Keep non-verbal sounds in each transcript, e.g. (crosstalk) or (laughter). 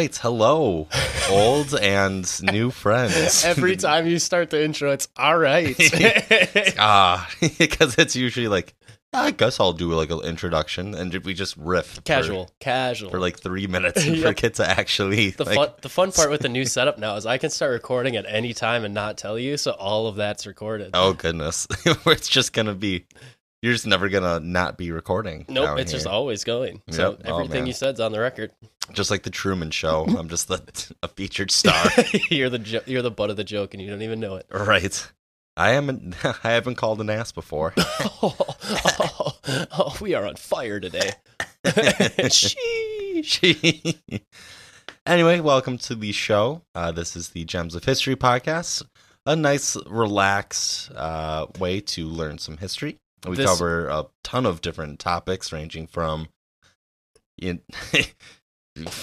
Right, hello, old and new friends. (laughs) Every time you start the intro, it's all right. (laughs) (laughs) Ah, because it's usually like, I guess I'll do like an introduction, and we just riff for- casual, casual. for, like three minutes and Yep. forget to actually the like, fun, the fun part with the new setup now is I can start recording at any time and not tell you, so all of that's recorded. Oh goodness, it's just gonna be. You're just never gonna not be recording. nope, it's just always going. So Yep. Oh, everything man. you said's on the record. just like the Truman Show. (laughs) I'm just the, a featured star. (laughs) you're the jo- you're the butt of the joke, and you don't even know it. right. I haven't. (laughs) I haven't called an ass before. oh, oh, oh, we are on fire today. Sheesh. anyway, welcome to the show. Uh, this is the Gems of History podcast, a nice, relaxed uh, way to learn some history. We This- cover a ton of different topics, ranging from in, (laughs)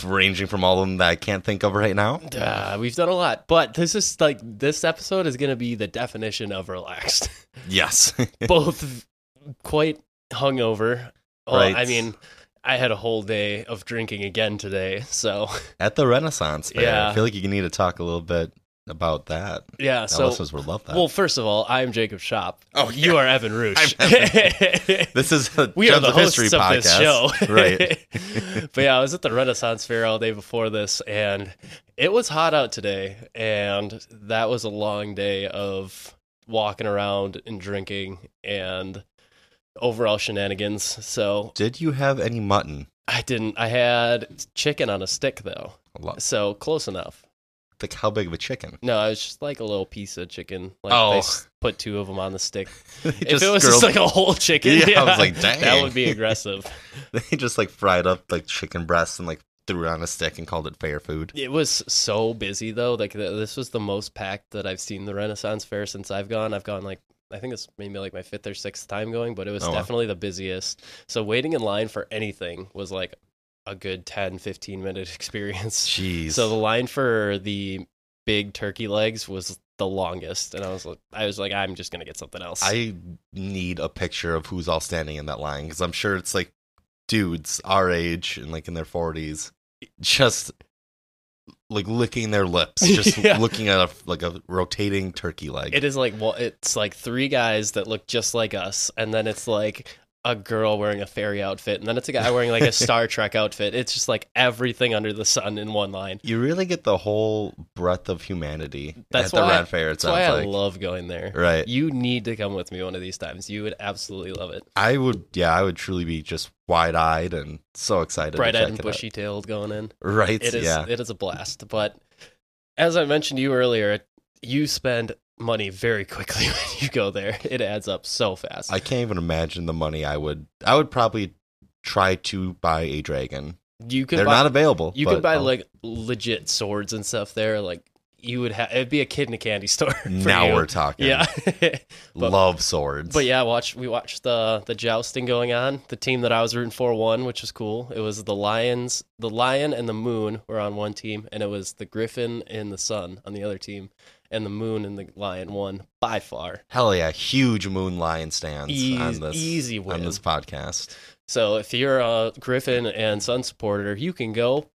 ranging from all of them that I can't think of right now. Uh, we've done a lot, but this is like this episode is going to be the definition of relaxed. (laughs) Yes, (laughs) Both quite hungover. Well, Right. I mean, I had a whole day of drinking again today, so at the Renaissance Fair. Yeah. I feel like you need to talk a little bit about that. yeah. So, listeners would love that. well, first of all, I'm Jacob Shop. Oh, you are Evan Roosh. (laughs) this is a we are the of hosts History of podcast, this show, (laughs) right? (laughs) but yeah, I was at the Renaissance Fair all day before this, and it was hot out today, and that was a long day of walking around and drinking and overall shenanigans. So Did you have any mutton? I didn't. I had chicken on a stick though, so close enough. Like how big of a chicken? No, it was just like a little piece of chicken. Like Oh. they s- put two of them on the stick. (laughs) If it was just like a whole chicken, Yeah, I was like, dang, that would be aggressive. (laughs) they just like fried up like chicken breasts and like threw it on a stick and called it fair food. It was so busy though. Like th- this was the most packed that I've seen the Renaissance Fair since I've gone. I've gone like I think it's maybe like my fifth or sixth time going, but it was Oh, wow. definitely the busiest. So waiting in line for anything was like a good 10, 15 minute (laughs) experience. Jeez. So the line for the big turkey legs was the longest, and I was like, I was like, I'm just gonna get something else. I need a picture of who's all standing in that line because I'm sure it's like dudes our age and like in their 40s, just like licking their lips, (laughs) just Yeah. looking at a like a rotating turkey leg. It is like well, it's like three guys that look just like us, and then it's like a girl wearing a fairy outfit, and then it's a guy wearing like a Star (laughs) Trek outfit. It's just like everything under the sun in one line. you really get the whole breadth of humanity That's at the Ren Fair. It That's why I like love going there. right. You need to come with me one of these times. You would absolutely love it. I would, yeah, I would truly be just wide eyed and so excited. Bright eyed and bushy tailed going in. Right. It is yeah. it is a blast. But as I mentioned to you earlier, you spend money very quickly (laughs) when you go there. It adds up so fast. I can't even imagine the money I would. I would probably try to buy a dragon. you could They're buy, not available. you could buy I'll- like legit swords and stuff there. Like you would have it'd be a kid in a candy (laughs) store. now you. we're talking. yeah. (laughs) but- love swords. But yeah, watch we watched the the jousting going on. The team that I was rooting for won, which was cool. It was the Lions, the Lion and the Moon were on one team, and it was the Griffin and the Sun on the other team, and the Moon and the Lion won by far. hell yeah, huge moon lion stands Eas- on this easy on this podcast. So if you're a Griffin and Sun supporter, you can go.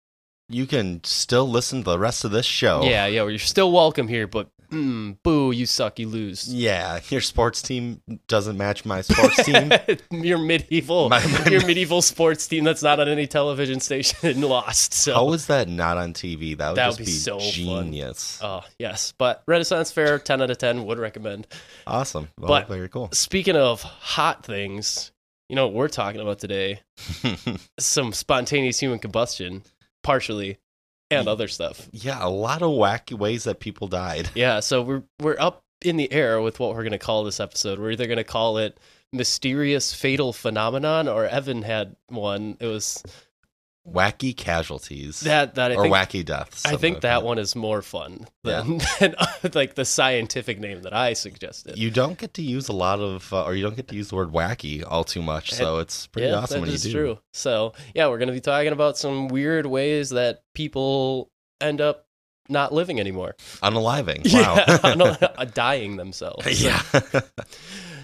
You can still listen to the rest of this show. Yeah, yeah, you're still welcome here, but mm, boo, you suck, you lose. Yeah, your sports team doesn't match my sports (laughs) team. your medieval, My- my- (laughs) your medieval sports team that's not on any television station (laughs) lost. So How is that not on TV? That would That just would be, be so fun. genius. Oh, yes. But Renaissance Fair, 10 out of 10, would recommend. Awesome. Well, But- very cool. Speaking of hot things, you know what we're talking about today? Some spontaneous human combustion, partially, and other stuff. yeah, a lot of wacky ways that people died. (laughs) Yeah, so we're we're up in the air with what we're going to call this episode. We're either going to call it mysterious fatal phenomenon or Evan had one. It was Wacky casualties. that that I or think wacky deaths. I think that one is more fun than, (laughs) than like the scientific name that I suggested. You don't get to use a lot of, uh, or you don't get to use the word wacky all too much. So it's pretty yeah, awesome when you is do. true. So yeah, we're gonna be talking about some weird ways that people end up not living anymore. Unaliving. (laughs) Wow. Yeah, (laughs) uh, dying themselves. yeah.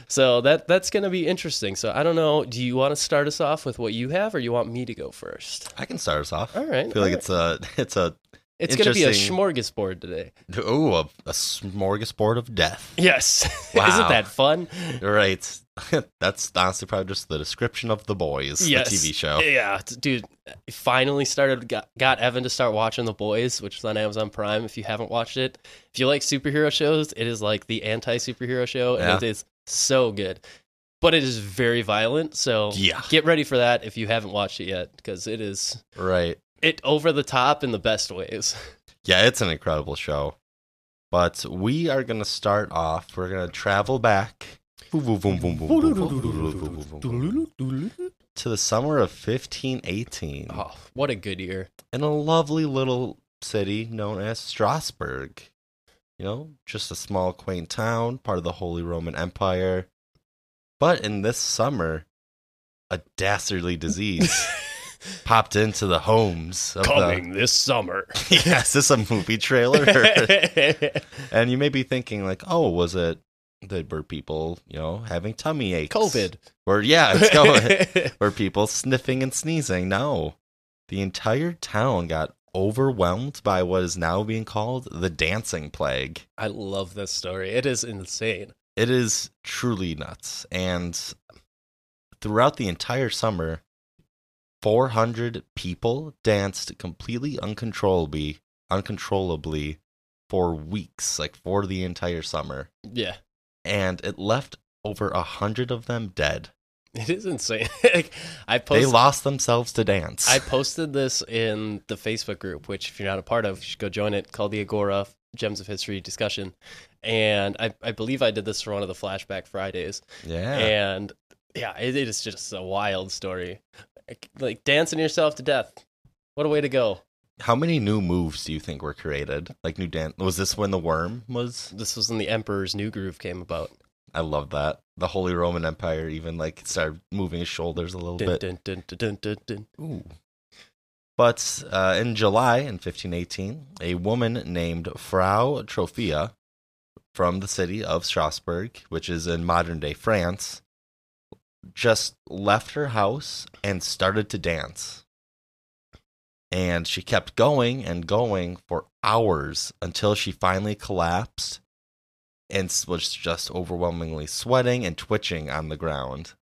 So that that's gonna be interesting. So I don't know. Do you want to start us off with what you have, or you want me to go first? I can start us off. All right. I feel like all it's a (laughs) it's a it's gonna be a smorgasbord today. oh a, a smorgasbord of death. Yes. (laughs) Wow. Isn't that fun? Right. (laughs) That's honestly probably just the description of the boys, Yes. the TV show. Yeah, dude. Finally started got, got Evan to start watching The Boys, which is on Amazon Prime. If you haven't watched it, if you like superhero shows, it is like the anti superhero show, and Yeah. it is so good. But it is very violent, so Yeah. get ready for that if you haven't watched it yet, because it is Right. it over the top in the best ways. Yeah, it's an incredible show. But we are going to start off. We're going to travel back to the summer of 1518 Oh, what a good year! in a lovely little city known as Strasbourg. You know, just a small, quaint town, part of the Holy Roman Empire. But in this summer, a dastardly (laughs) disease popped into the homes of Coming this summer. (laughs) The... yeah, is this a movie trailer? (laughs) and you may be thinking, like, oh, was it that were people, you know, having tummy aches? COVID. Or yeah, it's going. were people sniffing and sneezing. No. The entire town got overwhelmed by what is now being called the dancing plague. I love this story. It is insane. It is truly nuts. And throughout the entire summer, 400 people danced completely uncontrollably, uncontrollably for weeks, like for the entire summer. Yeah. And it left over a hundred of them dead. (laughs) It is insane. (laughs) like, I They lost themselves to dance. I posted this in the Facebook group, which if you're not a part of, you should go join it. Called the Agora Gems of History discussion, and I, I believe I did this for one of the Flashback Fridays, yeah. and yeah, it, it is just a wild story. Like, like dancing yourself to death. What a way to go! How many new moves do you think were created? Like new dance? Was this when the worm was? This was when the Emperor's New Groove came about. I love that. The Holy Roman Empire even like started moving his shoulders a little Dun, bit. dun, dun. Ooh. But uh, in July in 1518, a woman named Frau Troffea from the city of Strasbourg, which is in modern day France, just left her house and started to dance. And she kept going and going for hours until she finally collapsed and was just overwhelmingly sweating and twitching on the ground.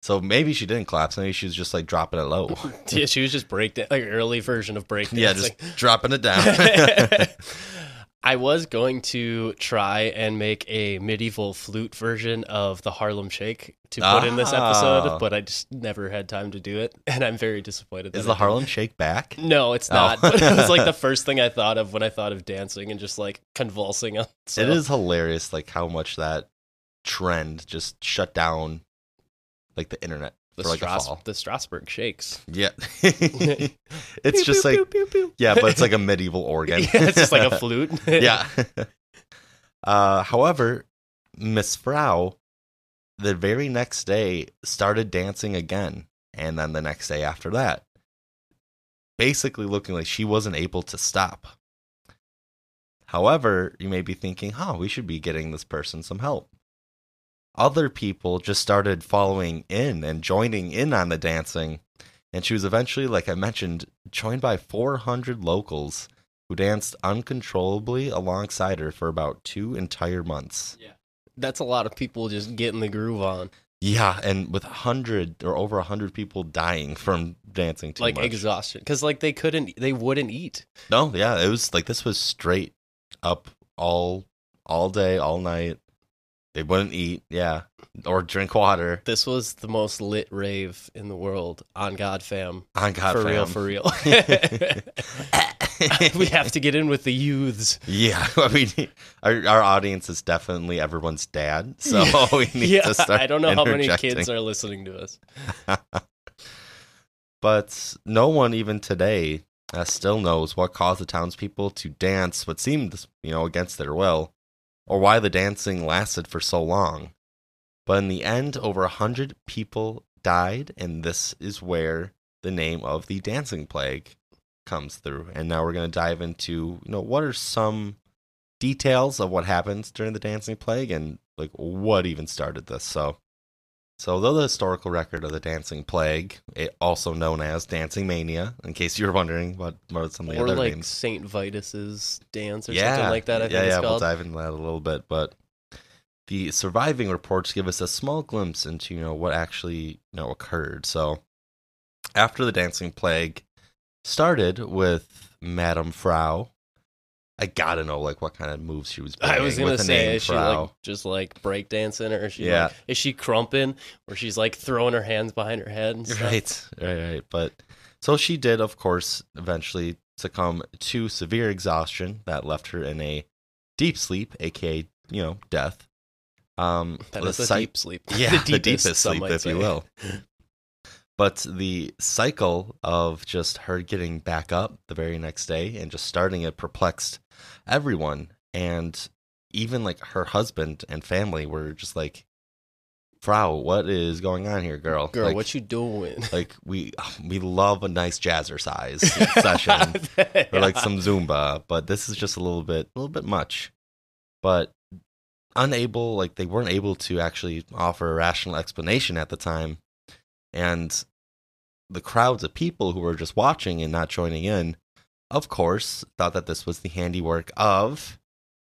So maybe she didn't collapse. Maybe she was just like dropping it low. (laughs) Yeah, she was just break like early version of break yeah, just dropping it down. (laughs) (laughs) I was going to try and make a medieval flute version of the Harlem Shake to put in this Ah. episode, but I just never had time to do it, (laughs) and I'm very disappointed. that Is the. Harlem Shake back? No, it's Oh. not. (laughs) But it was like the (laughs) first thing I thought of when I thought of dancing and just like convulsing. So, It is hilarious, like how much that trend just shut down, like the internet the, for like Stras- fall. the Strasbourg shakes. Yeah, (laughs) (laughs) it's just like yeah, but it's like a (laughs) medieval organ. yeah, it's just like a flute. yeah. Uh, however, Miss Frau, the very next day, started dancing again, and then the next day after that, basically looking like she wasn't able to stop. However, you may be thinking, "Huh, we should be getting this person some help." Other people just started following in and joining in on the dancing, and she was eventually, like I mentioned, joined by 400 locals who danced uncontrollably alongside her for about two entire months. Yeah. That's a lot of people just getting the groove on, Yeah, and with a hundred or over a hundred people dying from dancing too like much. exhaustion, because like they couldn't, they wouldn't eat. no, yeah, it was like this was straight up all all day, all night. They wouldn't eat, yeah, or drink water. This was the most lit rave in the world on God fam. On God, for real, for real. (laughs) we have to get in with the youths. Yeah, (laughs) I mean, our our audience is definitely everyone's dad, so (laughs) we need yeah, to start. I don't know how many kids are listening to us. but no one even today uh, still knows what caused the townspeople to dance what seemed, you know, against their will, or why the dancing lasted for so long. But in the end, over a hundred people died, and this is where the name of the dancing plague comes through. And now we're going to dive into, you know, what are some details of what happened during the dancing plague and like what even started this. So, so though the historical record of the dancing plague, it also known as dancing mania, in case you were wondering what, what some of the or other like names. Saint Vitus's dance or yeah, something like that. I yeah, think yeah. it's We'll dive into that a little bit, but the surviving reports give us a small glimpse into you know what actually you know occurred. So, after the dancing plague started with Madame Frau, I gotta know like what kind of moves she was. I was gonna with the say, is she like just like breakdancing, or is she Yeah. like, is she crumping, or she's like throwing her hands behind her head? And stuff? Right, right, right. But so she did, of course, eventually succumb to severe exhaustion that left her in a deep sleep, aka you know death. Um, That the is a cy- deep sleep. (laughs) yeah, the deepest, some sleep, might if you will. (laughs) But the cycle of just her getting back up the very next day and just starting it perplexed everyone, and even like her husband and family were just like, "Frau, what is going on here, girl? Girl, Like, what you doing? (laughs) like we we love a nice jazzercise (laughs) session (laughs) or like some zumba but this is just a little bit a little bit much but unable like they weren't able to actually offer a rational explanation at the time and the crowds of people who were just watching and not joining in of course thought that this was the handiwork of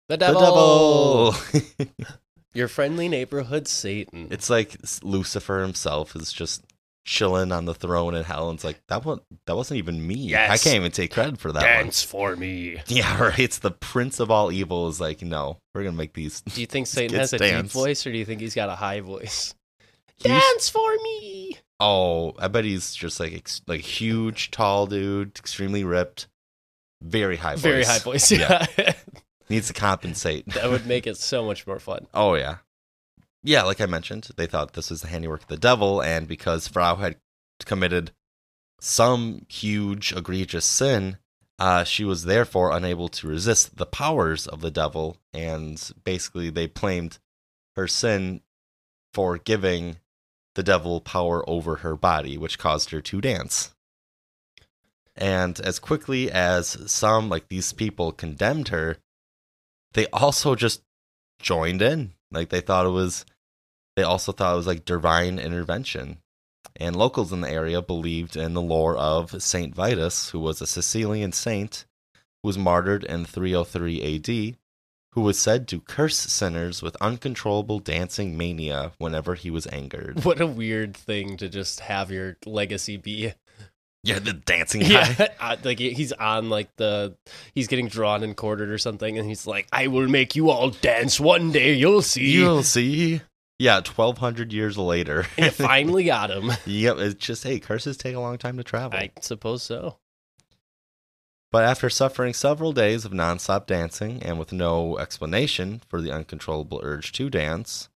the the devil, devil (laughs) your friendly neighborhood Satan. it's like lucifer himself is just chilling on the throne in hell and it's like that one that wasn't even me i can't even take credit for that one Dance for me. Yeah, (laughs) right. It's the prince of all evil is like, no, we're gonna make these. Do you think (laughs) Satan has a deep voice, or do you think he's got a high voice? He's- Dance for me. Oh, I bet he's just like ex- like huge, tall dude, extremely ripped, very high voice. Very high voice. (laughs) Yeah. Yeah, Needs to compensate. that would make it so much more fun. (laughs) Oh yeah, yeah. Like I mentioned, they thought this was the handiwork of the devil, and because Frau had committed some huge, egregious sin, uh, she was therefore unable to resist the powers of the devil, and basically they blamed her sin for giving the devil power over her body, which caused her to dance. And as quickly as some, like these people, condemned her, they also just joined in. Like they thought it was, they also thought it was like divine intervention. And locals in the area believed in the lore of Saint Vitus, who was a Sicilian saint who was martyred in 303 AD, who was said to curse sinners with uncontrollable dancing mania whenever he was angered. What a weird thing to just have your legacy be. Yeah, the dancing guy. Yeah, (laughs) uh, like he's on like the he's getting drawn and quartered or something, and he's like, "I will make you all dance one day. You'll see." You'll see. Yeah, 1200 years later. (laughs) And it finally got him. (laughs) yep, it's just, hey, curses take a long time to travel. I suppose so. But after suffering several days of nonstop dancing and with no explanation for the uncontrollable urge to dance,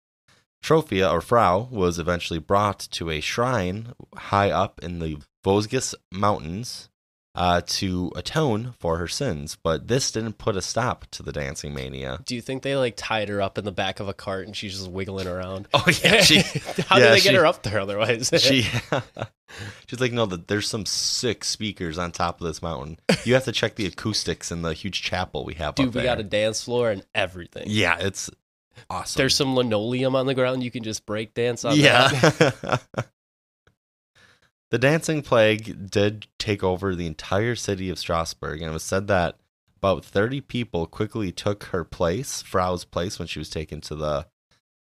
Troffea or Frau was eventually brought to a shrine high up in the Vosges Mountains uh, to atone for her sins. But this didn't put a stop to the dancing mania. Do you think they like tied her up in the back of a cart and she's just wiggling around? Oh yeah, (laughs) she How yeah, did they she- get her up there otherwise? (laughs) she (laughs) she's like no that there's some sick speakers on top of this mountain you have to check the acoustics in the huge chapel we have up Dude, we got a dance floor and everything. yeah it's awesome There's some linoleum on the ground. You can just break dance on yeah that. (laughs) the dancing plague did take over the entire city of strasbourg and it was said that about 30 people quickly took her place frau's place when she was taken to the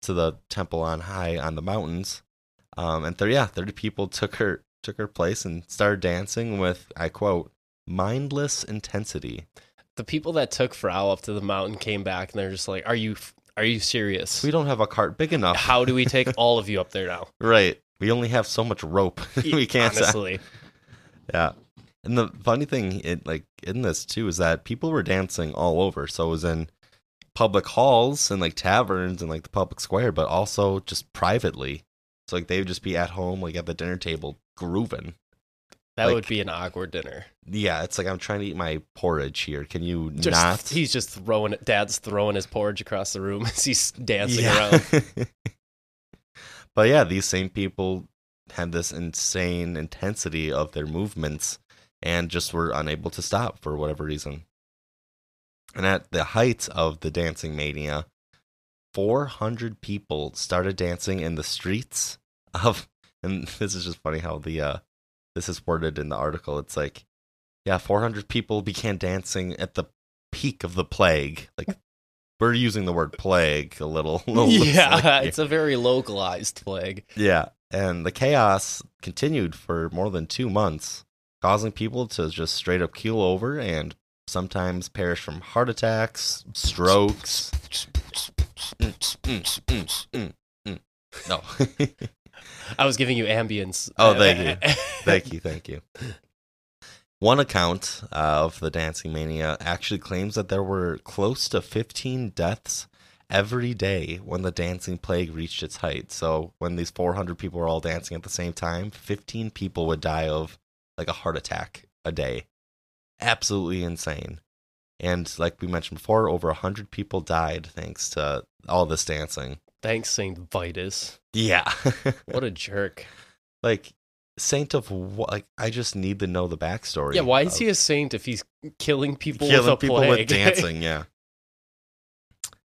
to the temple on high on the mountains um and there yeah 30 people took her took her place and started dancing with i quote mindless intensity The people that took Frau up to the mountain came back and they're just like, "Are you are you serious? we don't have a cart big enough How do we take (laughs) all of you up there now?" right we only have so much rope (laughs) we can't honestly. Yeah. And the funny thing it like in this too is that people were dancing all over. So it was in public halls and like taverns and like the public square, but also just privately. So like they would just be at home, like at the dinner table, grooving. That Like- would be an awkward dinner. Yeah, it's like I'm trying to eat my porridge here. Can you Just, not? He's just throwing it. Dad's throwing his porridge across the room (laughs) as he's dancing Yeah. around. (laughs) but yeah, these same people had this insane intensity of their movements and just were unable to stop for whatever reason. And at the height of the dancing mania, 400 people started dancing in the streets of and (laughs) this is just funny how the uh this is worded in the article. It's like yeah, 400 people began dancing at the peak of the plague. Like (laughs) we're using the word plague a little, (laughs) little yeah, it's a very localized plague. Yeah, and the chaos continued for more than two months, causing people to just straight up keel over and sometimes perish from heart attacks, strokes. (laughs) Mm, mm, mm. No. I was giving you ambience. Oh, thank you. thank you, thank you. One account uh, of the Dancing Mania actually claims that there were close to 15 deaths every day when the dancing plague reached its height. So when these 400 people were all dancing at the same time, 15 people would die of like a heart attack a day. Absolutely insane. And like we mentioned before, over 100 people died thanks to all this dancing. Thanks, Saint Vitus. Yeah. What a jerk. like saint of what like I just need to know the backstory. Yeah, why is of- he a saint if he's killing people killing with people plague? with (laughs) dancing. Yeah.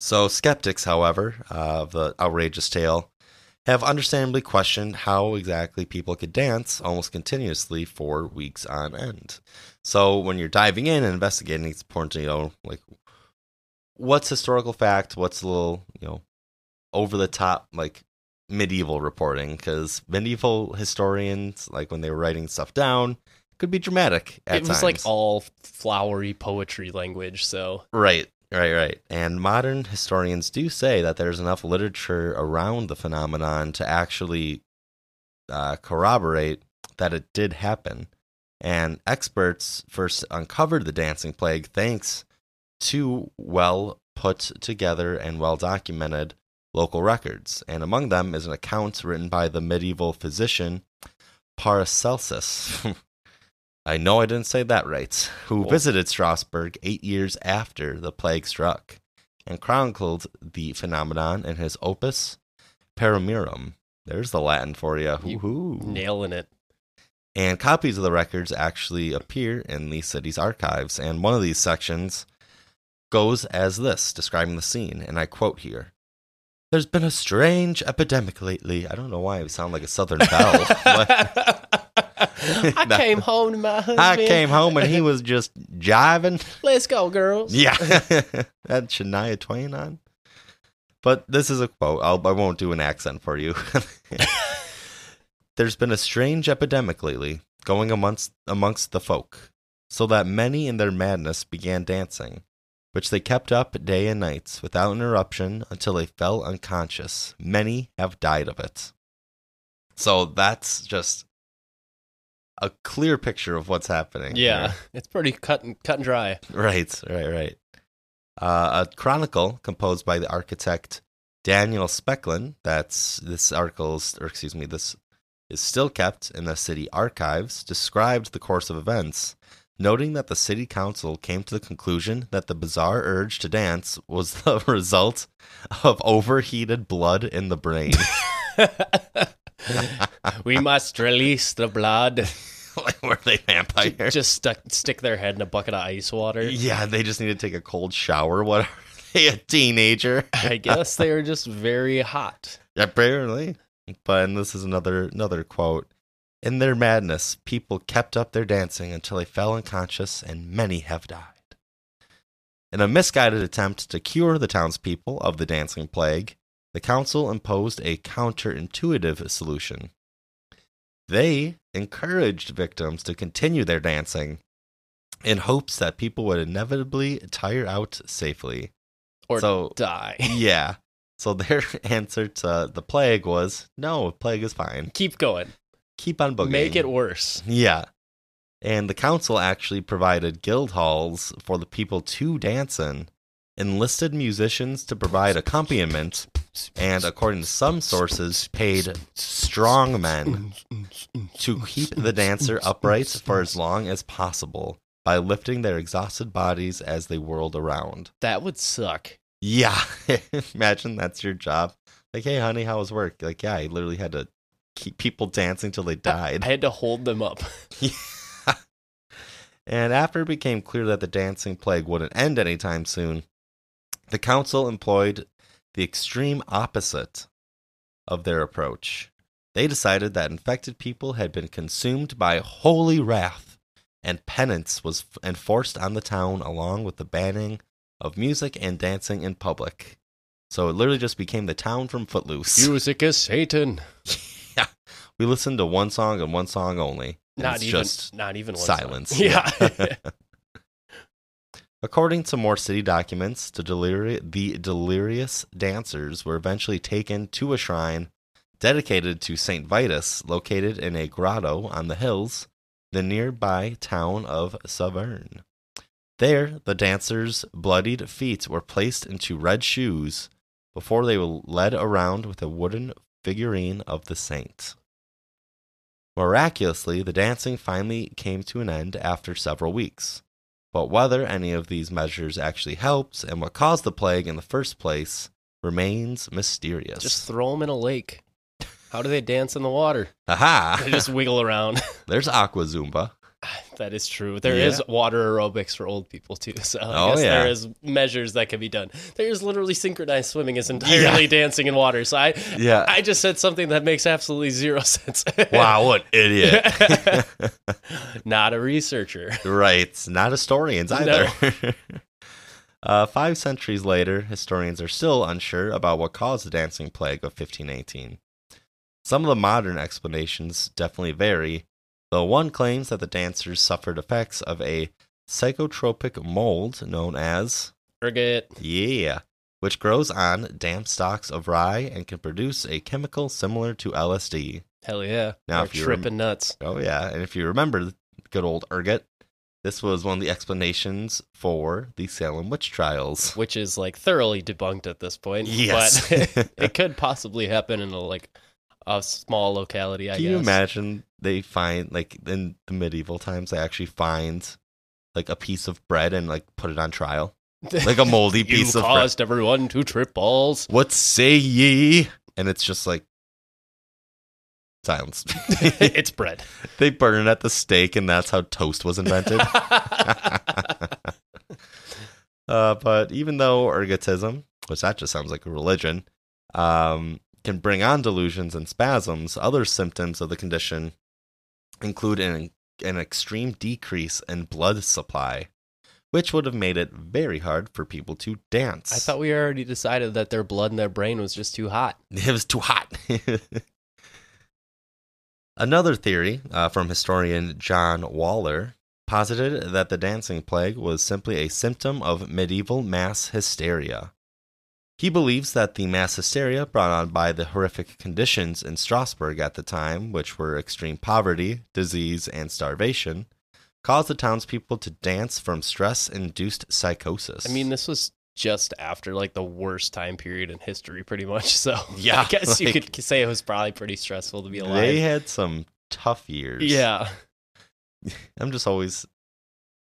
So skeptics, however, uh, of the outrageous tale, have understandably questioned how exactly people could dance almost continuously for weeks on end. So when you're diving in and investigating, it's important to know like what's historical fact, what's a little you know over the top like medieval reporting because medieval historians like when they were writing stuff down could be dramatic at it was like all flowery poetry language, so Right, right, right. And modern historians do say that there's enough literature around the phenomenon to actually uh, corroborate that it did happen. And experts first uncovered the dancing plague thanks to well put together and well documented local records. And among them is an account written by the medieval physician Paracelsus. (laughs) I know I didn't say that right. Who Cool. visited Strasbourg eight years after the plague struck and chronicled the phenomenon in his opus Paramirum. There's the Latin for you. You nailing it. And copies of the records actually appear in the city's archives. And one of these sections goes as this, describing the scene. And I quote here There's been a strange epidemic lately. I don't know why I sound like a Southern belle. (laughs) (laughs) I No. came (laughs) home to my husband. I came home and he was just jiving. Let's go, girls. Yeah. Had Shania Twain on. But this is a quote. I'll, I won't do an accent for you. There's been a strange epidemic lately going amongst, amongst the folk, so that many in their madness began dancing, which they kept up day and nights without interruption until they fell unconscious. Many have died of it. So that's just a clear picture of what's happening. Yeah, here. (laughs) it's pretty cut and cut and dry. Right, right, right. Uh, a chronicle composed by the architect Daniel Specklin. That's this article's, or excuse me, this is still kept in the city archives. Described the course of events, noting that the city council came to the conclusion that the bizarre urge to dance was (laughs) the result of overheated blood in the brain. (laughs) (laughs) we must release the blood. like, were they vampires? Just stuck, stick their head in a bucket of ice water. yeah, they just need to take a cold shower. What are they, a teenager? I guess they are just very hot. Apparently. But and this is another another quote. In their madness, people kept up their dancing until they fell unconscious, and many have died. In a misguided attempt to cure the townspeople of the dancing plague, the council imposed a counterintuitive solution. They encouraged victims to continue their dancing in hopes that people would inevitably tire out safely. Or So- die. (laughs) Yeah. So their (laughs) answer to the plague was no, plague is fine. Keep going. Keep on boogieing. Make it worse. Yeah. And the council actually provided guild halls for the people to dance in, enlisted musicians to provide accompaniment, and according to some sources, paid strong men to keep the dancer upright for as long as possible by lifting their exhausted bodies as they whirled around. That would suck. Yeah. (laughs) Imagine that's your job. Like, hey, honey, how was work? Like, yeah, I literally had to keep people dancing till they died. I had to hold them up. (laughs) (laughs) And after it became clear that the dancing plague wouldn't end anytime soon, the council employed the extreme opposite of their approach. They decided that infected people had been consumed by holy wrath, and penance was f- enforced on the town along with the banning of music and dancing in public. So it literally just became the town from Footloose. Music is Satan. (laughs) yeah. We listened to one song and one song only. Not even. just not even silence. Yeah. (laughs) According to more city documents, the, deliri- the delirious dancers were eventually taken to a shrine dedicated to St. Vitus, located in a grotto on the hills, the nearby town of Saverne. There, the dancers' bloodied feet were placed into red shoes before they were led around with a wooden figurine of the saint. Miraculously, the dancing finally came to an end after several weeks. But whether any of these measures actually helped and what caused the plague in the first place remains mysterious. just throw them in a lake. How do they dance in the water? (laughs) Aha! They just wiggle around. (laughs) There's Aqua Zumba. (sighs) that is true. There is Yeah. water aerobics for old people too. So I Oh, guess yeah. there is measures that can be done. There is literally synchronized swimming is entirely (laughs) dancing in water. So I Yeah. I just said something that makes absolutely zero (laughs) sense. wow, what (laughs) idiot. Not a researcher. right. Not historians either. uh, five centuries later, historians are still unsure about what caused the dancing plague of 1518. Some of the modern explanations definitely vary, though one claims that the dancers suffered effects of a psychotropic mold known as, ergot. yeah, which grows on damp stalks of rye and can produce a chemical similar to LSD. Hell yeah. Now, Or if you rem- tripping nuts. Oh yeah, and if you remember good old ergot, this was one of the explanations for the Salem witch trials. Which is like thoroughly debunked at this point. Yes. But (laughs) it (laughs) could possibly happen in a like a small locality, I Can guess. you imagine they find like in the medieval times they actually find like a piece of bread and like put it on trial, like a moldy (laughs) piece of bread. caused everyone to trip balls. What say ye? And it's just like silence. (laughs) it's bread. (laughs) they burn it at the stake, and that's how toast was invented. Uh, but even though ergotism, which that just sounds like a religion, um, can bring on delusions and spasms, other symptoms of the condition include an, an extreme decrease in blood supply, which would have made it very hard for people to dance. I thought we already decided that their blood in their brain was just too hot. (laughs) It was too hot. (laughs) Another theory uh, from historian John Waller posited that the dancing plague was simply a symptom of medieval mass hysteria. He believes that the mass hysteria brought on by the horrific conditions in Strasbourg at the time, which were extreme poverty, disease, and starvation, caused the townspeople to dance from stress induced psychosis. I mean, this was just after like the worst time period in history, pretty much. (laughs) So Yeah, I guess you could say it was probably pretty stressful to be alive. they had some tough years. yeah, (laughs) I'm just always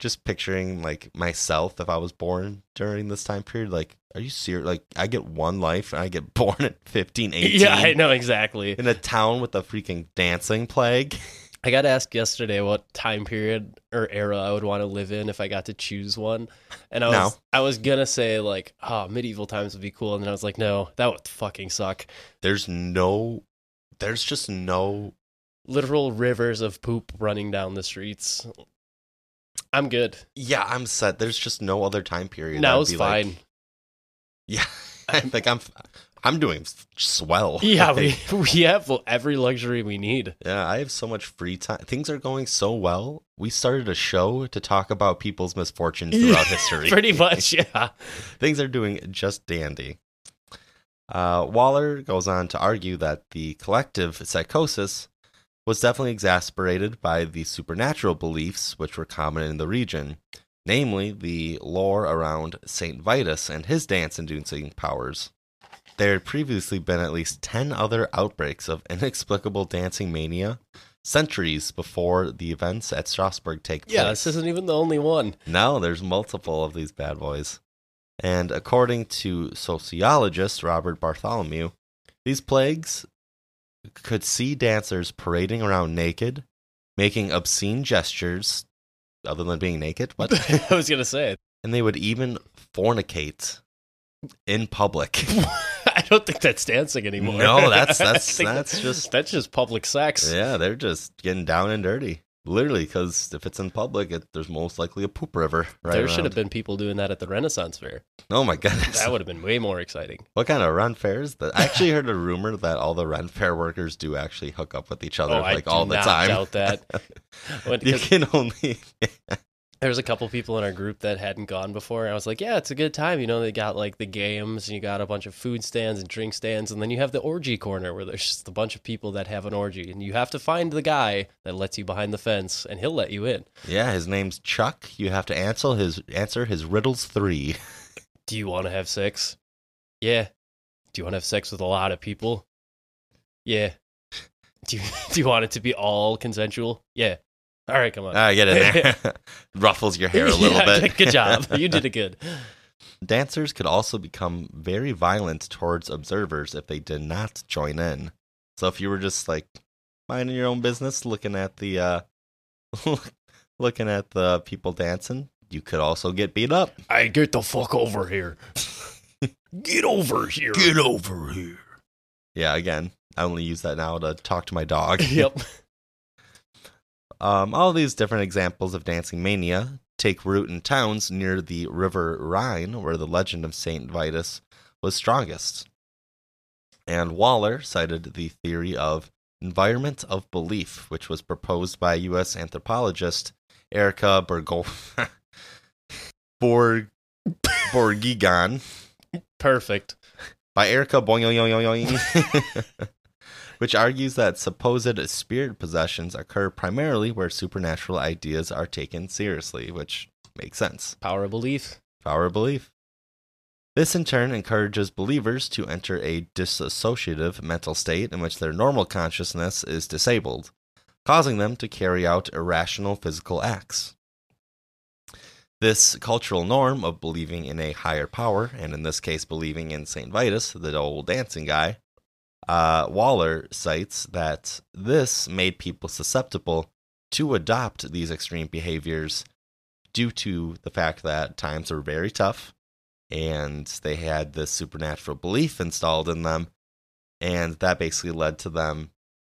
just picturing like myself if I was born during this time period. Like, are you serious? Like, I get one life and I get (laughs) born at 15, (laughs) 18 yeah, I know exactly. in a town with a freaking dancing plague. (laughs) I got asked yesterday what time period or era I would want to live in if I got to choose one, and I was No. I was gonna say like, oh, medieval times would be cool, and then I was like, no, that would fucking suck. There's no, there's just no. Literal rivers of poop running down the streets. I'm good. Yeah, I'm set. There's just no other time period. No, it's be like- fine. yeah, (laughs) I think I'm, I'm doing swell. (laughs) Yeah, Like, we (laughs) we have every luxury we need. Yeah, I have so much free time. Things are going so well. We started a show to talk about people's misfortunes throughout history. Pretty much, yeah. Things are doing just dandy. Uh, Waller goes on to argue that the collective psychosis was definitely exasperated by the supernatural beliefs which were common in the region, namely the lore around St. Vitus and his dance inducing powers. There had previously been at least 10 other outbreaks of inexplicable dancing mania centuries before the events at Strasbourg take place. Yeah, this isn't even the only one. No, there's multiple of these bad boys. And according to sociologist Robert Bartholomew, these plagues could see dancers parading around naked, making obscene gestures, other than being naked. What? (laughs) I was gonna say. and they would even fornicate in public. (laughs) I don't think that's dancing anymore. No, that's- (laughs) that's- that's just- that's just public sex. yeah, they're just getting down and dirty. Literally, because if it's in public, it, there's most likely a poop river. Right there should have been people doing that at the Renaissance Fair. Oh my goodness! That would have been way more exciting. What kind of Ren fairs? That I actually (laughs) heard a rumor that all the Ren fair workers do actually hook up with each other oh, like all the not time. doubt that. (laughs) When- you can only (laughs) There's a couple people in our group that hadn't gone before. and I was like, yeah, it's a good time. You know, they got like the games and you got a bunch of food stands and drink stands. And then you have the orgy corner where there's just a bunch of people that have an orgy. And you have to find the guy that lets you behind the fence and he'll let you in. Yeah, his name's Chuck. You have to answer his answer his riddles three. (laughs) Do you want to have sex? Yeah. Do you want to have sex with a lot of people? Yeah. Do you, (laughs) do you want it to be all consensual? Yeah. All right, come on. Ah, get in there. (laughs) (laughs) Ruffles your hair a (laughs) little Yeah, bit. Good job. You did it good. Dancers could also become very violent towards observers if they did not join in. So if you were just like minding your own business, looking at the uh looking at the people dancing, you could also get beat up. I get the fuck over here. get over here. Get over here. Yeah, again, I only use that now to talk to my dog. yep. Um, all these different examples of dancing mania take root in towns near the river Rhine, where the legend of Saint Vitus was strongest. And Waller cited the theory of environment of belief, which was proposed by U.S. anthropologist Erica Bergo- (laughs) Borg Borgigan Perfect. by Erica Boing, (laughs) which argues that supposed spirit possessions occur primarily where supernatural ideas are taken seriously, which makes sense. Power of belief. Power of belief. This in turn encourages believers to enter a dissociative mental state in which their normal consciousness is disabled, causing them to carry out irrational physical acts. This cultural norm of believing in a higher power, and in this case, believing in St. Vitus, the old dancing guy, uh, Waller cites that this made people susceptible to adopt these extreme behaviors due to the fact that times were very tough and they had this supernatural belief installed in them. And that basically led to them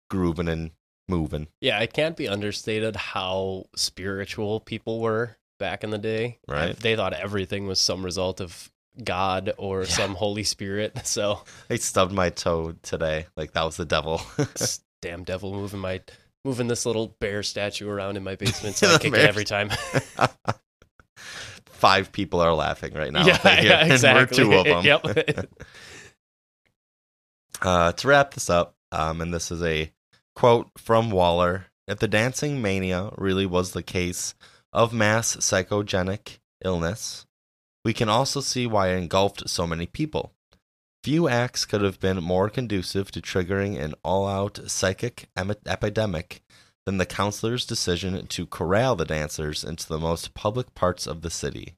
grooving and moving. Yeah, it can't be understated how spiritual people were back in the day. Right. They thought everything was some result of God or Yeah. some Holy Spirit. (laughs) So, I stubbed my toe today. Like that was the devil. (laughs) damn devil moving my moving this little bear statue around in my basement so (laughs) I kick it every time. Five people are laughing right now. yeah, right yeah, exactly. And we're two of them. yep. Uh, to wrap this up, um, and this is a quote from Waller if the dancing mania really was the case of mass psychogenic illness, we can also see why it engulfed so many people. Few acts could have been more conducive to triggering an all out psychic em- epidemic than the counselor's decision to corral the dancers into the most public parts of the city.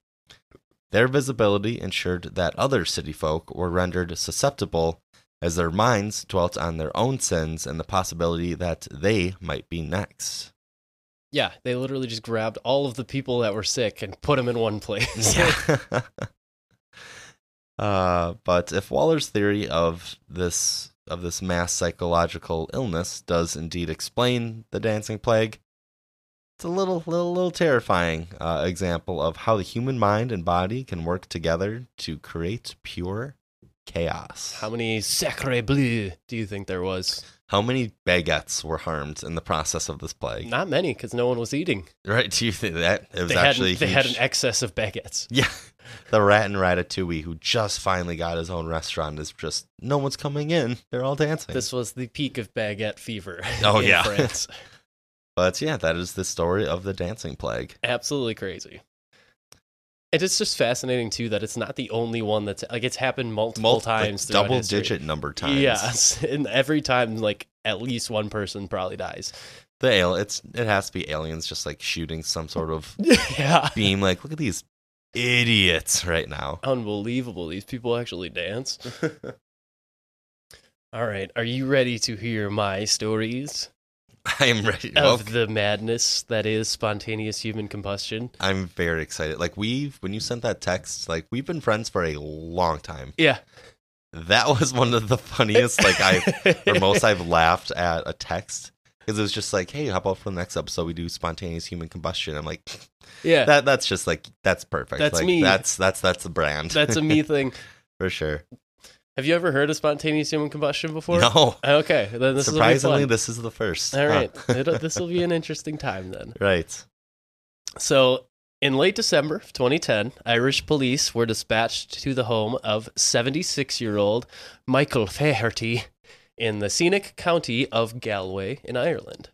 Their visibility ensured that other city folk were rendered susceptible as their minds dwelt on their own sins and the possibility that they might be next. Yeah, they literally just grabbed all of the people that were sick and put them in one place. (laughs) (laughs) uh, but if Waller's theory of this of this mass psychological illness does indeed explain the dancing plague, it's a little little little terrifying uh, example of how the human mind and body can work together to create pure chaos. How many sacre bleu do you think there was? How many baguettes were harmed in the process of this plague? Not many, because no one was eating. Right? Do you think that it was They, actually had, they had an excess of baguettes. Yeah. The rat and Ratatouille, who just finally got his own restaurant, is just no one's coming in. They're all dancing. This was the peak of baguette fever. (laughs) Oh, in yeah. France. (laughs) but yeah, that is the story of the dancing plague. Absolutely crazy. And it's just fascinating too that it's not the only one that's like it's happened multiple Multi- like, times, throughout double history. digit number (laughs) times. Yes, and every time like at least one person probably dies. The al- it's it has to be aliens just like shooting some sort of (laughs) yeah, beam. Like, look at these idiots right now. unbelievable. These people actually dance. (laughs) All right, are you ready to hear my stories? (laughs) I am ready. Well, of the madness that is spontaneous human combustion. I'm very excited. Like we've when you sent that text, like we've been friends for a long time. Yeah. That was one of the funniest. Like I, or (laughs) most I've laughed at a text because it was just like, "Hey, how about for the next episode we do spontaneous human combustion?" I'm like, (laughs) yeah. that that's just like that's perfect. That's like, me. That's that's that's the brand. That's a me thing. for sure. Have you ever heard of spontaneous human combustion before? No, Okay, then this surprisingly, this is the first. All right, uh, this will be an (laughs) interesting time then. right. So, in late December of 2010, Irish police were dispatched to the home of 76 year old Michael Faherty in the scenic county of Galway in Ireland.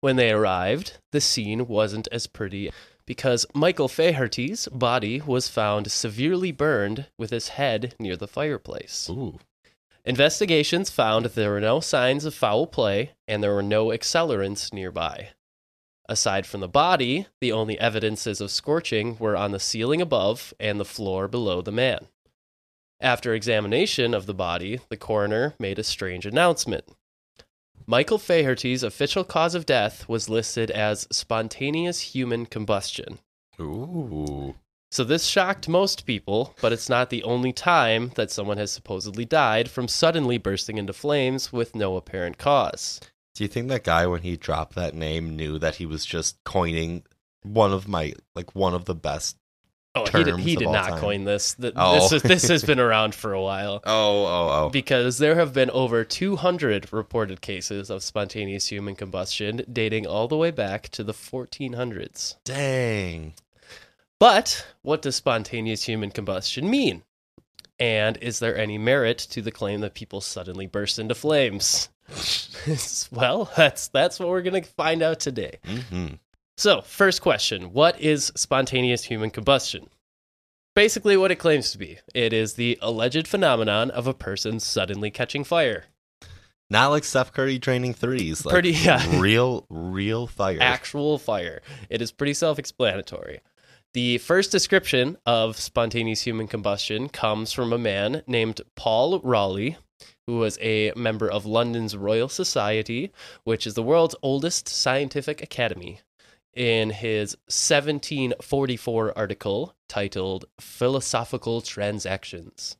When they arrived, the scene wasn't as pretty because Michael Faherty's body was found severely burned with his head near the fireplace. Ooh. Investigations found there were no signs of foul play and there were no accelerants nearby. Aside from the body, the only evidences of scorching were on the ceiling above and the floor below the man. After examination of the body, the coroner made a strange announcement. Michael Faherty's official cause of death was listed as spontaneous human combustion. Ooh. So this shocked most people, but it's not the only time that someone has supposedly died from suddenly bursting into flames with no apparent cause. Do you think that guy, when he dropped that name, knew that he was just coining one of my like one of the best? Oh, he did, he did not time. coin this. Th- Oh. This, is, this has (laughs) been around for a while. Oh, oh, oh. Because there have been over 200 reported cases of spontaneous human combustion dating all the way back to the 1400s. Dang. But what does spontaneous human combustion mean? And is there any merit to the claim that people suddenly burst into flames? (laughs) well, that's that's what we're going to find out today. hmm So, first question, what is spontaneous human combustion? Basically what it claims to be. It is the alleged phenomenon of a person suddenly catching fire. Not like Steph Curry training threes. Like Pretty- yeah. (laughs) Real, real fire. actual fire. It is pretty self explanatory. The first description of spontaneous human combustion comes from a man named Paul Raleigh, who was a member of London's Royal Society, which is the world's oldest scientific academy. In his 1744 article titled Philosophical Transactions.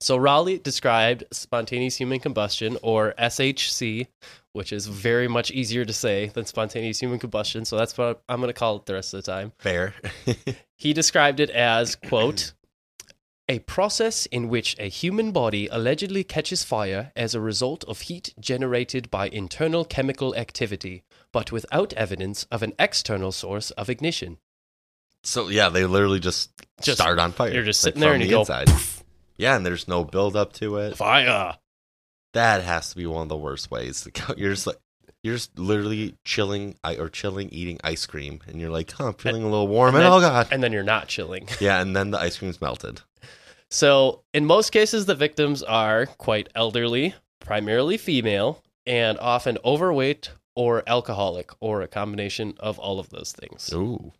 So Raleigh described spontaneous human combustion, or SHC, which is very much easier to say than spontaneous human combustion. So that's what I'm going to call it the rest of the time. Fair. (laughs) He described it as, quote, a process in which a human body allegedly catches fire as a result of heat generated by internal chemical activity, but without evidence of an external source of ignition. so yeah, they literally just, Just- start on fire. you're just sitting there from and the you go, inside. Yeah, and there's no build up to it. Fire! That has to be one of the worst ways to go. (laughs) You're just like you're just literally chilling I- or chilling eating ice cream, and you're like, "Huh, I'm feeling a little warm." and oh god, And then you're not chilling. yeah, and then the ice cream's melted. So, in most cases, the victims are quite elderly, primarily female, and often overweight or alcoholic, or a combination of all of those things. Ooh,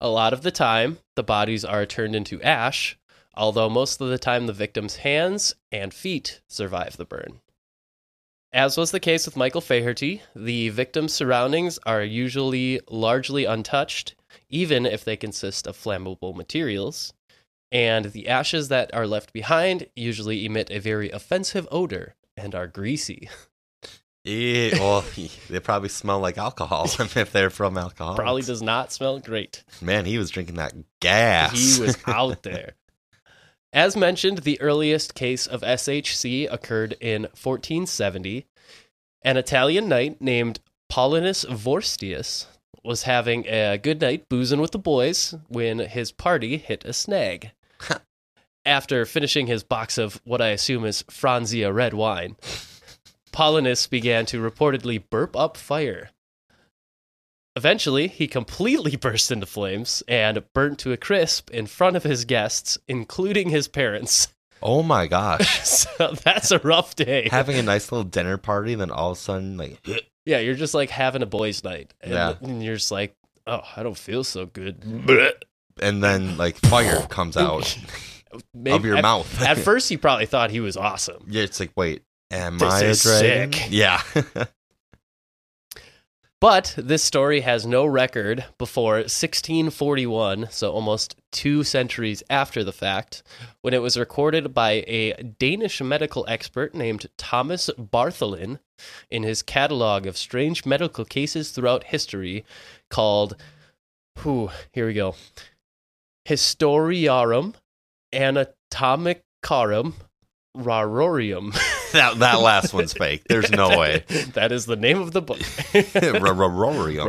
A lot of the time, the bodies are turned into ash, although most of the time, the victim's hands and feet survive the burn. As was the case with Michael Faherty, the victim's surroundings are usually largely untouched, even if they consist of flammable materials. And the ashes that are left behind usually emit a very offensive odor and are greasy. yeah. Well, (laughs) they probably smell like alcohol (laughs) if they're from alcohol. Probably does not smell great. Man, he was drinking that gas. He was out there. (laughs) As mentioned, the earliest case of SHC occurred in 1470. An Italian knight named Paulinus Vorstius was having a good night boozing with the boys when his party hit a snag. After finishing his box of what I assume is Franzia red wine, Paulinus began to reportedly burp up fire. Eventually, he completely (laughs) burst into flames and burnt to a crisp in front of his guests, including his parents. oh my gosh, (laughs) so that's a rough day. having a nice little dinner party, then all of a sudden, like, yeah, you're just like having a boys' night. And, Yeah. and you're just like, oh, I don't feel so good. (laughs) and then like fire comes (laughs) out Maybe- of your at, mouth. At (laughs) first, he probably thought he was awesome. yeah, it's like, wait, am This I a is dragon? sick. Yeah. (laughs) But this story has no record before 1641, so almost two centuries after the fact, when it was recorded by a Danish medical expert named Thomas Bartholin in his catalog of strange medical cases throughout history called, whew, here we go, Historiarum Anatomicarum Rarorium. (laughs) That that last one's fake. There's no way. (laughs) that is the name of the book. (laughs) Rarorium.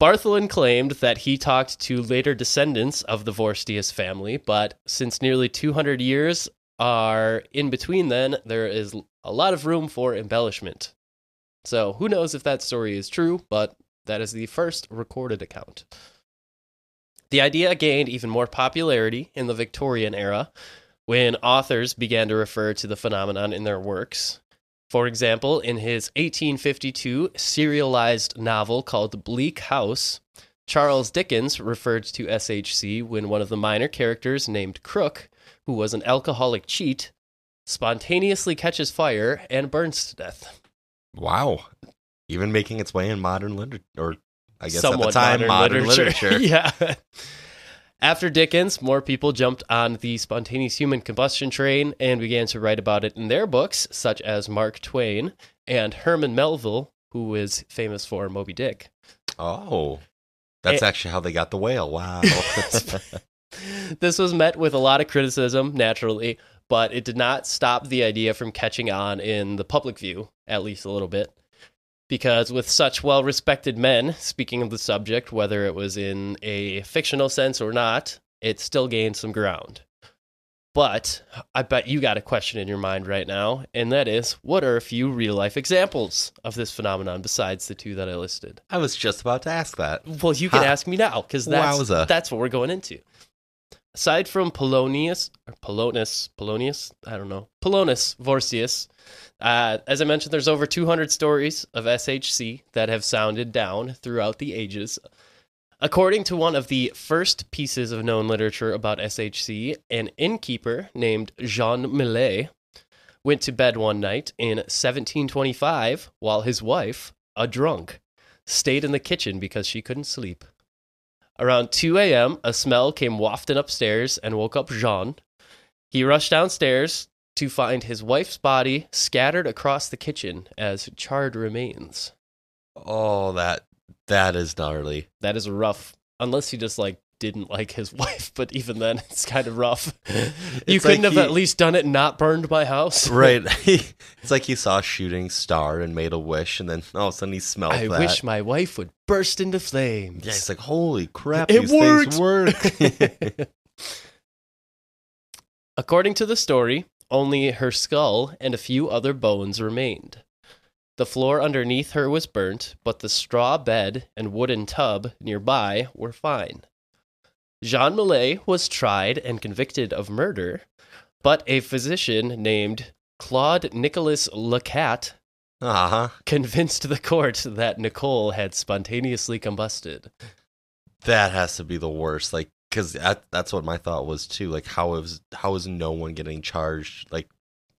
Bartholin claimed that he talked to later descendants of the Vorstius family, but since nearly 200 years are in between then, there is a lot of room for embellishment. So who knows if that story is true, but that is the first recorded account. The idea gained even more popularity in the Victorian era when authors began to refer to the phenomenon in their works. For example, in his 1852 serialized novel called Bleak House, Charles Dickens referred to SHC when one of the minor characters named Crook, who was an alcoholic cheat, spontaneously catches fire and burns to death. Wow. Even making its way in modern literature, or I guess Somewhat at the time, modern, (laughs) literature. yeah. After Dickens, more people jumped on the spontaneous human combustion train and began to write about it in their books, such as Mark Twain and Herman Melville, who is famous for Moby Dick. Oh, that's Eh. actually how they got the whale. Wow. (laughs) (laughs) This was met with a lot of criticism, naturally, but it did not stop the idea from catching on in the public view, at least a little bit. Because with such well respected men speaking of the subject, whether it was in a fictional sense or not, it still gained some ground. But I bet you got a question in your mind right now, and that is what are a few real life examples of this phenomenon besides the two that I listed? I was just about to ask that. Well, you can ask me now because that's Wowza. that's what we're going into. Aside from Polonius or Polonius, Polonius, I don't know, Polonus Vorstius, uh, as I mentioned, there's over 200 stories of SHC that have sounded down throughout the ages. According to one of the first pieces of known literature about SHC, an innkeeper named Jean Millet went to bed one night in 1725 while his wife, a drunk, stayed in the kitchen because she couldn't sleep. Around 2 a.m., a smell came wafting upstairs and woke up Jean. He rushed downstairs to find his wife's body scattered across the kitchen as charred remains. Oh, that that is gnarly. That is rough, unless he just like didn't like his (laughs) wife, but even then, it's kind of rough. you couldn't like have he- at least done it not burned my house. (laughs) Right. (laughs) it's like he saw a shooting star and made a wish, and then all of a sudden he smelled I that. wish my wife would burst into flames. yeah, it's like, holy crap, It these things work. According to the story, only her skull and a few other bones remained. The floor underneath her was burnt, but the straw bed and wooden tub nearby were fine. Jean Millet was tried and convicted of murder, but a physician named Claude Nicolas Lecat uh huh. convinced the court that Nicole had spontaneously combusted. That has to be the worst. Like, because that, that's what my thought was too. Like, how is how is no one getting charged, like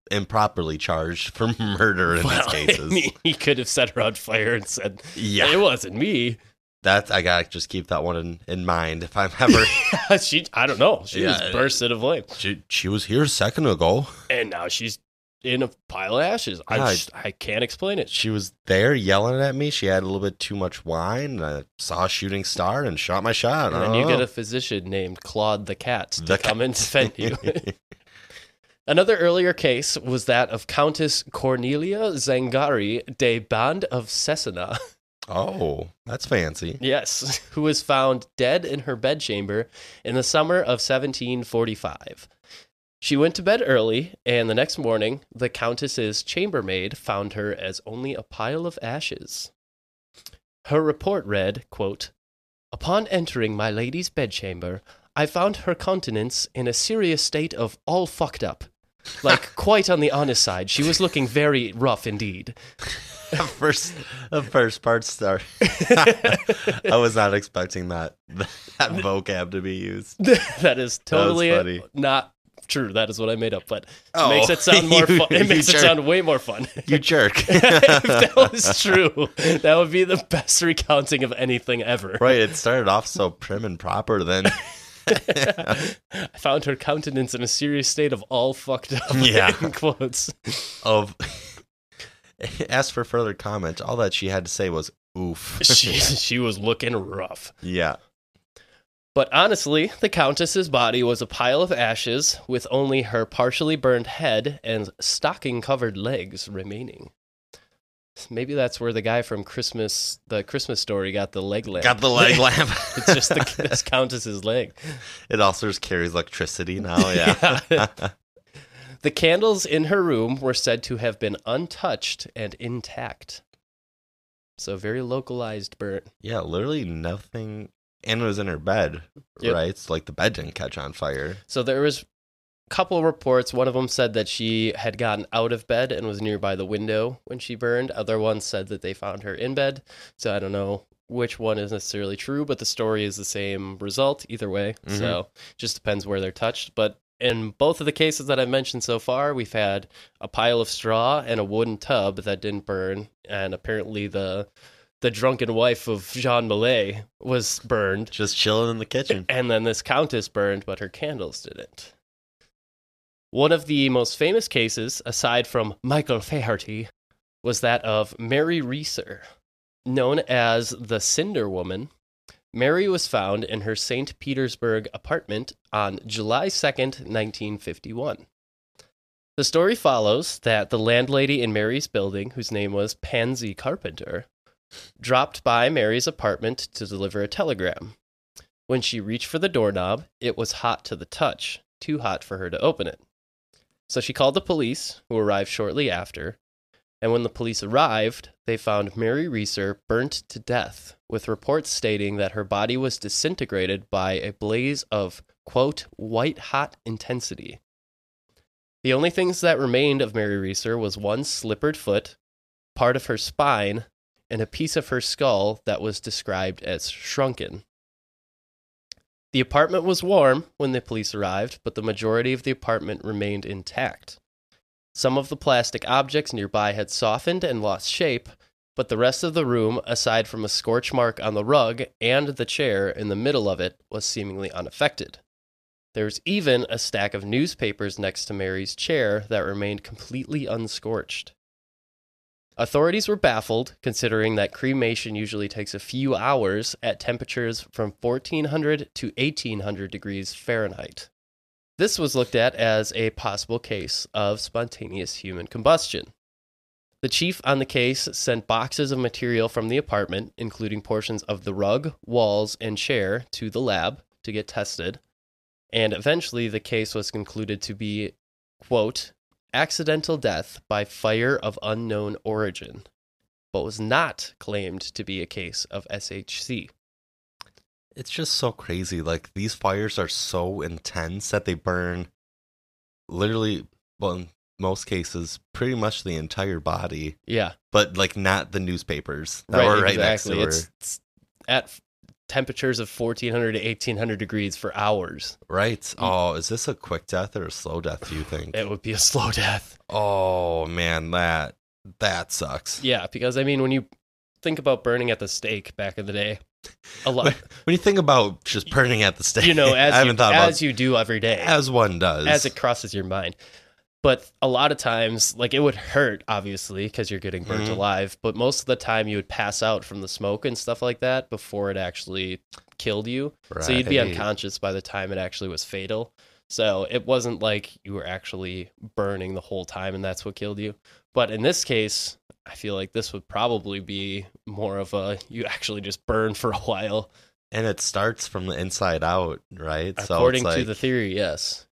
improperly charged for (laughs) murder in Well, (laughs) these cases? I mean, he could have set her on fire and said, yeah, It wasn't me. That I gotta just keep that one in, in mind. If I'm ever, (laughs) she, I don't know. She Yeah. was burst into flame, she, she was here a second ago. and now she's in a pile of ashes. I Yeah, just, I can't explain it. She was there yelling at me. She had a little bit too much wine. I saw a shooting star and shot my shot. And I then don't you get a physician named Claude the cat to The come ca- and (laughs) defend you. (laughs) Another earlier case was that of Countess Cornelia Zangari de Band of Cesena. oh, that's fancy. Yes, who was found dead in her bedchamber in the summer of 1745. She went to bed early, and the next morning, the Countess's chambermaid found her as only a pile of ashes. Her report read, quote, Upon entering my lady's bedchamber, I found her countenance in a serious state of all fucked up. Like, (laughs) quite on the honest side, she was looking very rough indeed. (laughs) The first, the first part start. (laughs) I was not expecting that that vocab to be used. that is totally funny. not true. That is what I made up, but Oh, it makes it sound more (laughs) you- fun. It makes it sound way more fun. You jerk. (laughs) if that (laughs) was true, that would be the best recounting of anything ever. right. It started off so prim and proper. Then I found her countenance in a serious state of all fucked up. Yeah. In quotes. of asked for further comment. All that she had to say was "oof." She she was looking rough. yeah. But honestly, the Countess's body was a pile of ashes with only her partially burned head and stocking covered legs remaining. Maybe that's where the guy from Christmas, the Christmas story, got the leg lamp. Got the leg (laughs) lamp. it's just the this Countess's leg. It also just carries electricity now. (laughs) Yeah. The candles in her room were said to have been untouched and intact. So very localized burn. yeah. Literally nothing. And it was in her bed, Yep. right? So like the bed didn't catch on fire. So there was a couple of reports. One of them said that she had gotten out of bed and was nearby the window when she burned. Other ones said that they found her in bed. So I don't know which one is necessarily true, but the story is the same result either way. Mhm. So just depends where they're touched. But in both of the cases that I've mentioned so far, we've had a pile of straw and a wooden tub that didn't burn, and apparently the the drunken wife of Jean Mallet was burned. Just chilling in the kitchen. And then this countess burned, but her candles didn't. One of the most famous cases, aside from Michael Faherty, was that of Mary Reeser. Known as the Cinder Woman, Mary was found in her St. Petersburg apartment on July 2nd, 1951. The story follows that the landlady in Mary's building, whose name was Pansy Carpenter, dropped by Mary's apartment to deliver a telegram. When she reached for the doorknob, it was hot to the touch, too hot for her to open it. So she called the police, who arrived shortly after. And when the police arrived, they found Mary Reeser burnt to death, with reports stating that her body was disintegrated by a blaze of, quote, white hot intensity. The only things that remained of Mary Reeser was one slippered foot, part of her spine, and a piece of her skull that was described as shrunken. The apartment was warm when the police arrived, but the majority of the apartment remained intact. Some of the plastic objects nearby had softened and lost shape, but the rest of the room, aside from a scorch mark on the rug and the chair in the middle of it, was seemingly unaffected. There was even a stack of newspapers next to Mary's chair that remained completely unscorched. Authorities were baffled, considering that cremation usually takes a few hours at temperatures from 1400 to 1800 degrees Fahrenheit. This was looked at as a possible case of spontaneous human combustion. The chief on the case sent boxes of material from the apartment, including portions of the rug, walls, and chair, to the lab to get tested. And eventually, the case was concluded to be, quote, accidental death by fire of unknown origin, but was not claimed to be a case of SHC. It's just so crazy. Like these fires are so intense that they burn literally, well, in most cases, pretty much the entire body, Yeah, but like not the newspapers that right, were right exactly. next to It's, it's at temperatures of 1400 to 1800 degrees for hours. Right. Oh, is this a quick death or a slow death? Do you think? It would be a (laughs) slow death. oh man, that that sucks. Yeah, because I mean, when you think about burning at the stake back in the day, a lot, When you think about just burning at the stake, you know, (laughs) I as you, haven't thought about as you do every day, as one does. as it crosses your mind. But a lot of times, like it would hurt, obviously, because you're getting burnt Mhm. alive. But most of the time, you would pass out from the smoke and stuff like that before it actually killed you. So you'd be unconscious by the time it actually was fatal. So it wasn't like you were actually burning the whole time and that's what killed you. But in this case, I feel like this would probably be more of a you actually just burn for a while. and it starts from the inside out, right? According so it's to the theory, yes.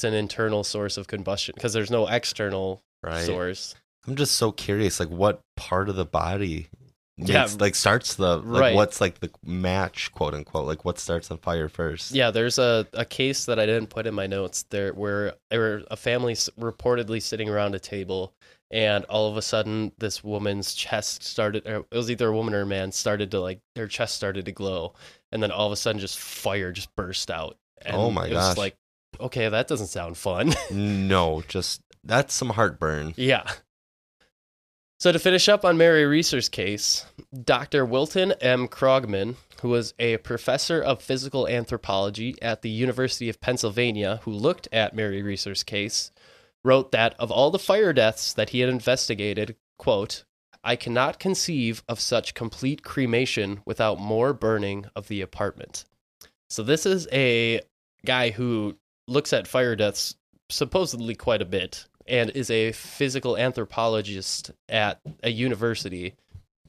It's an internal source of combustion because there's no external right. source. I'm just so curious, like what part of the body, Yeah. like starts the like Right. what's like the match, quote unquote, like what starts on fire first? Yeah, there's a, a case that I didn't put in my notes there where there were a family reportedly sitting around a table and all of a sudden this woman's chest started or it was either a woman or a man started to like their chest started to glow and then all of a sudden just fire just burst out. And Oh my it was gosh. like okay, that doesn't sound fun. (laughs) no, just that's some heartburn. yeah. So to finish up on Mary Reeser's case, Dr. Wilton M. Krogman, who was a professor of physical anthropology at the University of Pennsylvania who looked at Mary Reeser's case, wrote that of all the fire deaths that he had investigated, quote, I cannot conceive of such complete cremation without more burning of the apartment. So this is a guy who looks at fire deaths supposedly quite a bit and is a physical anthropologist at a university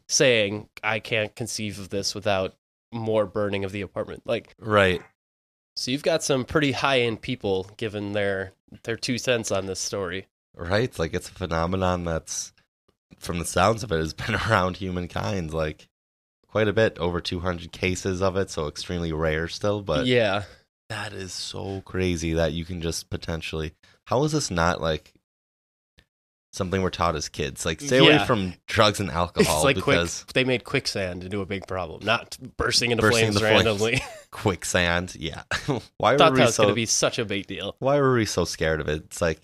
saying I can't conceive of this without more burning of the apartment. Like Right. so you've got some pretty high end people giving their their two cents on this story. Right. Like it's a phenomenon that's from the sounds of it has (laughs) been around humankind like quite a bit, over 200 cases of it, so extremely rare still, but yeah. That is so crazy that you can just potentially How is this not like something we're taught as kids? Like stay away from drugs and (laughs) alcohol It's like because quick they made quicksand into a big problem, not bursting into Bursting flames into flames. randomly. (laughs) (laughs) quicksand, yeah. why Thought were that we was gonna so be such a big deal. why were we so scared of it? It's like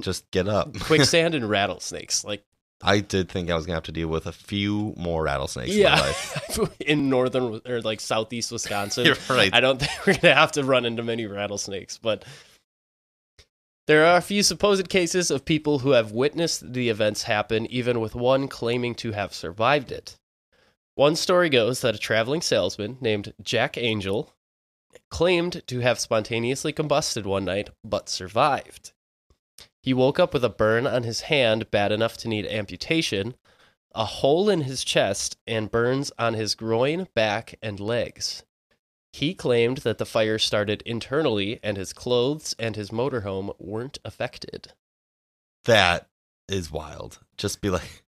just get up. Quicksand and rattlesnakes. Like I did think I was gonna have to deal with a few more rattlesnakes in my yeah. life. (laughs) in northern or like southeast Wisconsin. (laughs) You're right. I don't (laughs) think we're gonna have to run into many rattlesnakes, but there are a few supposed cases of people who have witnessed the events happen, even with one claiming to have survived it. One story goes that a traveling salesman named Jack Angel claimed to have spontaneously combusted one night, but survived. He woke up with a burn on his hand bad enough to need amputation, a hole in his chest, and burns on his groin, back, and legs. He claimed that the fire started internally and his clothes and his motorhome weren't affected. That is wild. Just be like,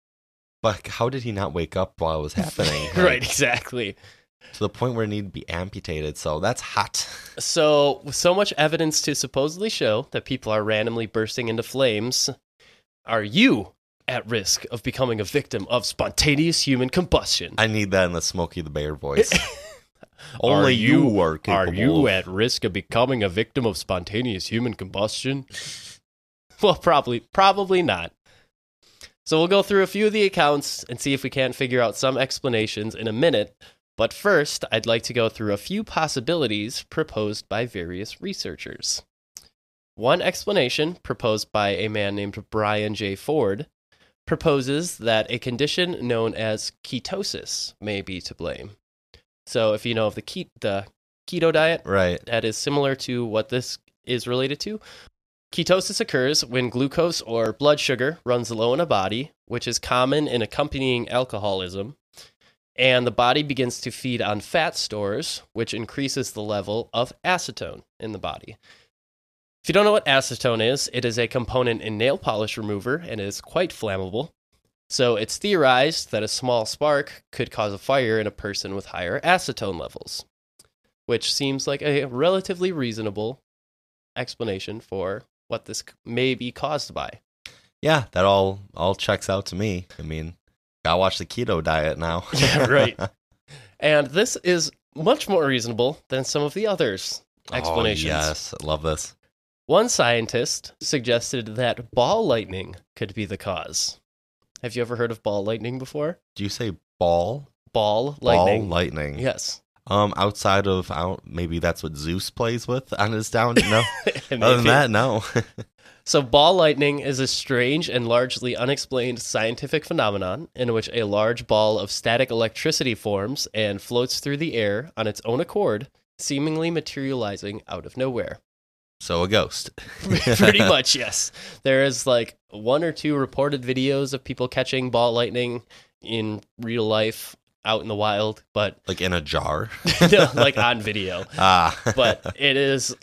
(laughs) but how did he not wake up while it was (laughs) happening? Like, right, exactly. To the point where it needed to be amputated. So that's hot. (laughs) So, with so much evidence to supposedly show that people are randomly bursting into flames, are you at risk of becoming a victim of spontaneous human combustion? I need that in the Smokey the Bear voice. (laughs) Are Only you, you- are Are you of- at risk of becoming a victim of spontaneous human combustion? (laughs) Well, probably probably not. So we'll go through a few of the accounts and see if we can't figure out some explanations in a minute. But first, I'd like to go through a few possibilities proposed by various researchers. One explanation, proposed by a man named Brian J. Ford, proposes that a condition known as ketosis may be to blame. So, if you know of the, ke- the keto diet, Right. that is similar to what this is related to. Ketosis occurs when glucose or blood sugar runs low in a body, which is common in accompanying alcoholism, and the body begins to feed on fat stores, which increases the level of acetone in the body. If you don't know what acetone is, it is a component in nail polish remover and is quite flammable. So it's theorized that a small spark could cause a fire in a person with higher acetone levels which seems like a relatively reasonable explanation for what this may be caused by. Yeah, that all all checks out to me. I mean, gotta watch the keto diet now. (laughs) Yeah, right. (laughs) And this is much more reasonable than some of the others' explanations. Oh, yes, I love this. One scientist suggested that ball lightning could be the cause. Have you ever heard of ball lightning before? Do you say ball? Ball lightning. Ball lightning. yes. Um, outside of I don't, maybe that's what Zeus plays with on his down. No, (laughs) other than that, no. So, ball lightning is a strange and largely unexplained scientific phenomenon in which a large ball of static electricity forms and floats through the air on its own accord, seemingly materializing out of nowhere. so a ghost. (laughs) Pretty much, yes. There is like one or two reported videos of people catching ball lightning in real life out in the wild, but (laughs) like in a jar. (laughs) no, like on video. Ah, but it is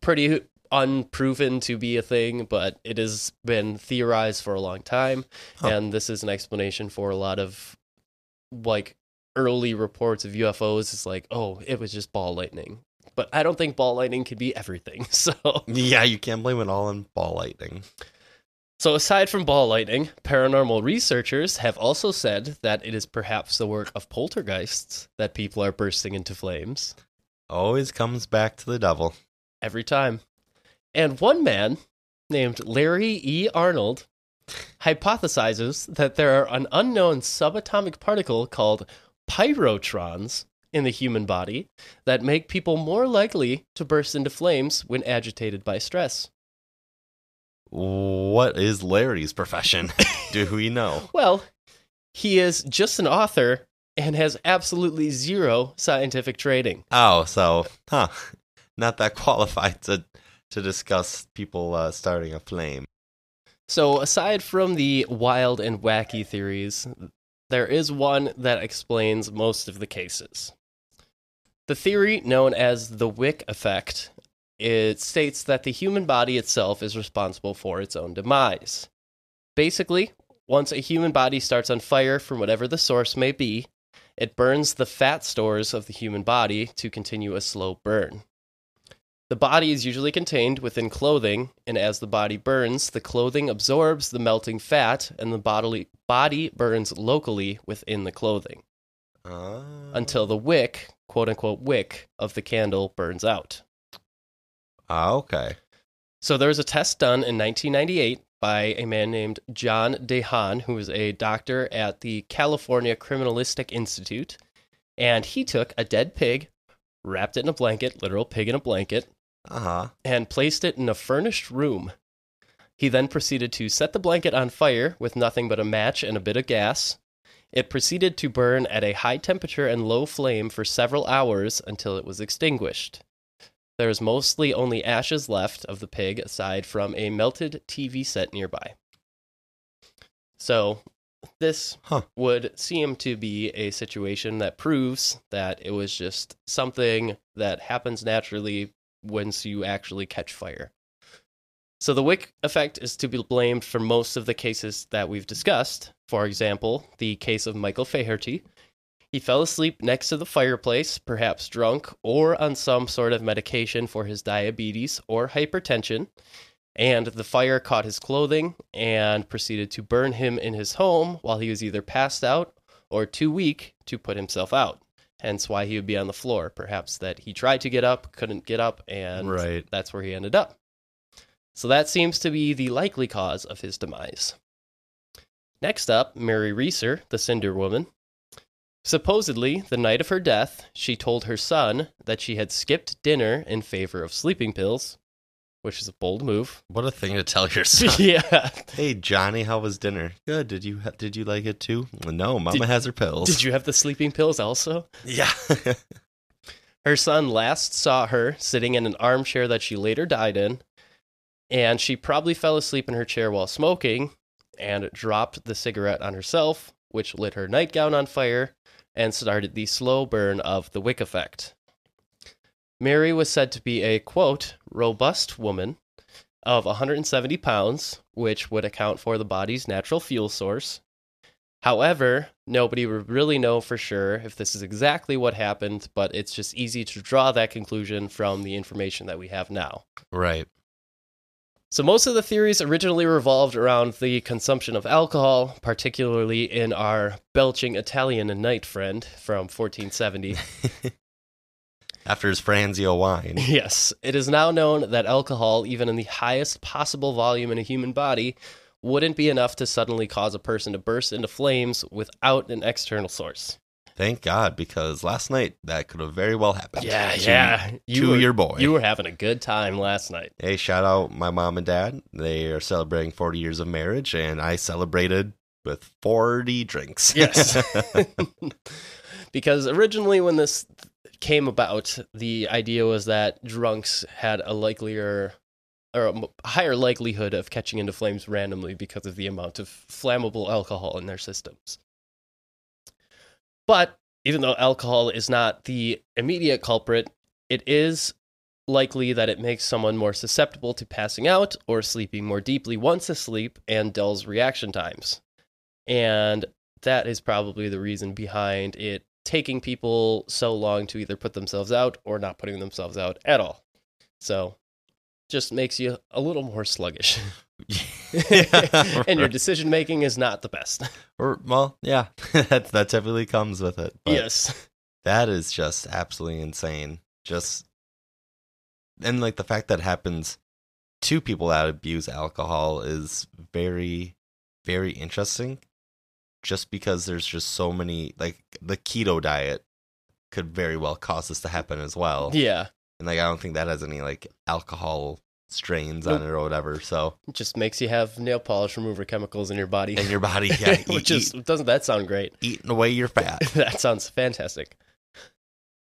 pretty unproven to be a thing, but it has been theorized for a long time. Huh. And this is an explanation for a lot of like early reports of UFOs. It's like, oh, it was just ball lightning. But I don't think ball lightning could be everything. (laughs) So, yeah, you can't blame it all on ball lightning. so aside from ball lightning, paranormal researchers have also said that it is perhaps the work of poltergeists that people are bursting into flames. Always comes back to the devil. every time. And one man named Larry E. Arnold hypothesizes that there are an unknown subatomic particle called pyrotrons in the human body that make people more likely to burst into flames when agitated by stress. What is Larry's profession? (laughs) Do we know? Well, he is just an author and has absolutely zero scientific training. Oh, so huh? Not that qualified to to discuss people uh, starting a flame. So, aside from the wild and wacky theories, there is one that explains most of the cases. The theory known as the Wick effect it states that the human body itself is responsible for its own demise. Basically, once a human body starts on fire from whatever the source may be, it burns the fat stores of the human body to continue a slow burn. The body is usually contained within clothing, and as the body burns, the clothing absorbs the melting fat, and the bodily body burns locally within the clothing Uh, until the wick, quote unquote, wick of the candle burns out. Ah, okay. So there was a test done in 1998 by a man named John DeHaan, who was a doctor at the California Criminalistic Institute. And he took a dead pig, wrapped it in a blanket, literal pig in a blanket, Uh huh. and placed it in a furnished room. He then proceeded to set the blanket on fire with nothing but a match and a bit of gas. It proceeded to burn at a high temperature and low flame for several hours until it was extinguished. There is mostly only ashes left of the pig aside from a melted TV set nearby. So, this Huh. would seem to be a situation that proves that it was just something that happens naturally once you actually catch fire. So the wick effect is to be blamed for most of the cases that we've discussed. For example, the case of Michael Faherty. He fell asleep next to the fireplace, perhaps drunk or on some sort of medication for his diabetes or hypertension, and the fire caught his clothing and proceeded to burn him in his home while he was either passed out or too weak to put himself out. Hence why he would be on the floor. Perhaps that he tried to get up, couldn't get up, and Right. that's where he ended up. So that seems to be the likely cause of his demise. Next up, Mary Reeser, the Cinder Woman. Supposedly, the night of her death, she told her son that she had skipped dinner in favor of sleeping pills, which is a bold move. What a thing to tell (laughs) your son. yeah. hey Johnny, how was dinner? Good. Did you ha- did you like it too? No, Mama Did- has her pills. Did you have the sleeping pills also? Yeah. (laughs) Her son last saw her sitting in an armchair that she later died in, and she probably fell asleep in her chair while smoking and dropped the cigarette on herself, which lit her nightgown on fire and started the slow burn of the wick effect. Mary was said to be a quote, robust woman of 170 pounds, which would account for the body's natural fuel source. However, nobody would really know for sure if this is exactly what happened, but it's just easy to draw that conclusion from the information that we have now. right. So, most of the theories originally revolved around the consumption of alcohol, particularly in our belching Italian knight friend from 1470. (laughs) After his Franzia wine. (laughs) yes, it is now known that alcohol, even in the highest possible volume in a human body, wouldn't be enough to suddenly cause a person to burst into flames without an external source. Thank God, because last night that could have very well happened. Yeah, to, yeah. To were, your boy. You were having a good time last night. Hey, shout out my mom and dad. They are celebrating 40 years of marriage, and I celebrated with 40 drinks. Yes. (laughs) (laughs) because originally, when this came about, the idea was that drunks had a likelier or a higher likelihood of catching into flames randomly because of the amount of flammable alcohol in their systems. But even though alcohol is not the immediate culprit, it is likely that it makes someone more susceptible to passing out or sleeping more deeply once asleep and dulls reaction times. And that is probably the reason behind it taking people so long to either put themselves out or not putting themselves out at all. So just makes you a little more sluggish. (laughs) And your decision making is not the best. Or, well, yeah, (laughs) that, that typically comes with it. Yes. That is just absolutely insane. Just and like the fact that happens to people that abuse alcohol is very, very interesting. Just because there's just so many, like the keto diet could very well cause this to happen as well. Yeah, And like I don't think that has any like alcohol strains on it or whatever. So it just makes you have nail polish remover chemicals in your body. in your body, (laughs) yeah, eat, Which is doesn't that sound great? eating away your (laughs) fat. that sounds fantastic.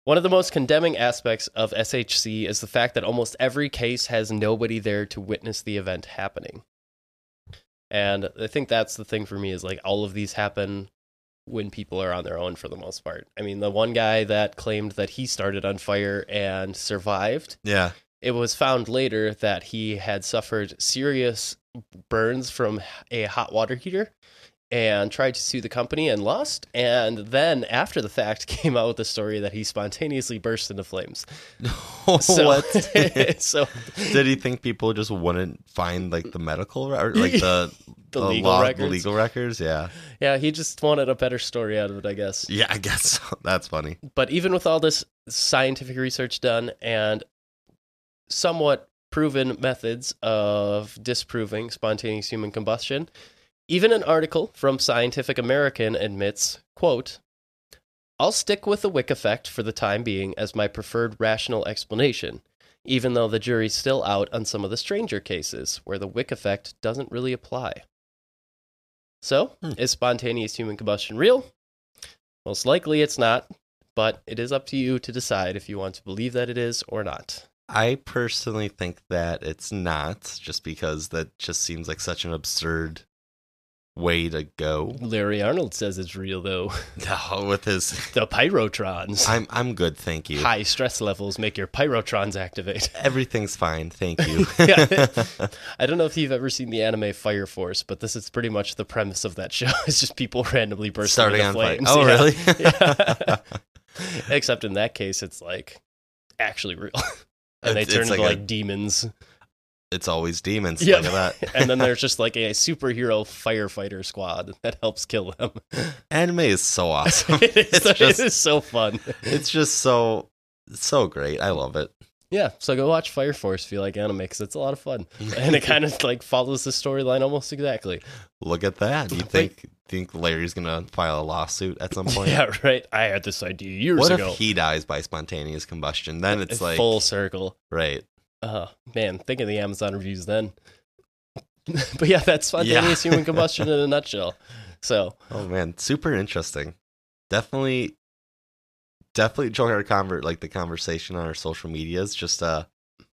One of the most condemning aspects of SHC is the fact that almost every case has nobody there to witness the event happening. And I think that's the thing for me is like all of these happen when people are on their own for the most part. I mean, the one guy that claimed that he started on fire and survived, Yeah, it was found later that he had suffered serious burns from a hot water heater and tried to sue the company and lost. And then after the fact (laughs) came out with the story that he spontaneously burst into flames. (laughs) So, what? (laughs) so Did he think people just wouldn't find like the medical or like the the, legal law- records. legal records? Yeah, Yeah, he just wanted a better story out of it, I guess. yeah. I guess so. that's funny. But even with all this scientific research done and somewhat proven methods of disproving spontaneous human combustion, even an article from Scientific American admits, quote, I'll stick with the Wick effect for the time being as my preferred rational explanation, even though the jury's still out on some of the stranger cases where the Wick effect doesn't really apply. So, Hmm. is spontaneous human combustion real? Most likely it's not, but it is up to you to decide if you want to believe that it is or not. I personally think that it's not, just because that just seems like such an absurd way to go. Larry Arnold says it's real, though. (laughs) No, with his, The pyrotrons. I'm I'm good, thank you. High stress levels make your pyrotrons activate. (laughs) Everything's fine, thank you. (laughs) Yeah. I don't know if you've ever seen the anime Fire Force, but this is pretty much the premise of that show. It's just people randomly bursting Starting into on fire. flames. Oh, Yeah. really? Yeah. Except in that case, it's like actually real, and they turn into like like, a- demons. It's always demons. Yeah. Look at that. (laughs) and then there's (laughs) just like a superhero firefighter squad that helps kill them. Anime is so (laughs) awesome. it, is, it's just is so fun. it's just so so great. I love it. Yeah, so go watch Fire Force if you like anime because it's a lot of fun, and it kind of like follows the storyline almost exactly. Look at that. You think think Larry's gonna file a lawsuit at some point? Yeah, right. I had this idea years What ago. if he dies by spontaneous combustion? Then it's like full circle. right. Uh, man, think of the Amazon reviews then. (laughs) but yeah, that's spontaneous human combustion in a (laughs) nutshell. So Oh man, super interesting. Definitely, definitely join our convert like the conversation on our social medias. Just uh,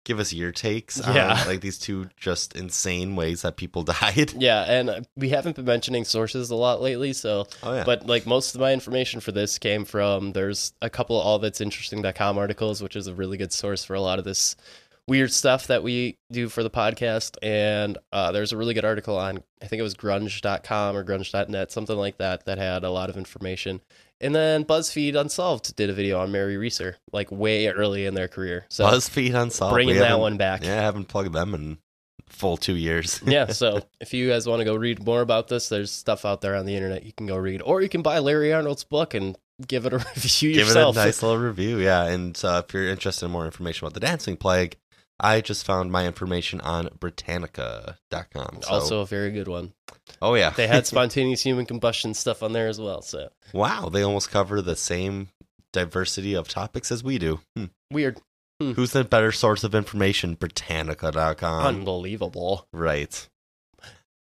give us your takes Yeah. on like these two just insane ways that people (laughs) died. yeah, and we haven't been mentioning sources a lot lately, so Oh yeah, but like most of my information for this came from there's a couple of all that's interesting.com articles which is a really good source for a lot of this weird stuff that we do for the podcast and uh, there's a really good article on i think it was grunge.com or grunge.net something like that that had a lot of information and then buzzfeed unsolved did a video on mary reeser like way early in their career so BuzzFeed Unsolved. bringing that one back Yeah, I haven't plugged them in full two years. (laughs) yeah, so (laughs) if you guys want to go read more about this, there's stuff out there on the internet you can go read, or you can buy Larry Arnold's book and give it a (laughs) review Give yourself. it a nice little review, yeah. And uh, if you're interested in more information about the dancing plague, I just found my information on Britannica.com. So, also, a very good one. oh yeah, They had (laughs) spontaneous human combustion stuff on there as well. So wow, they almost cover the same diversity of topics as we do. Hmm. weird, Who's the better source of information? Britannica.com. unbelievable. right.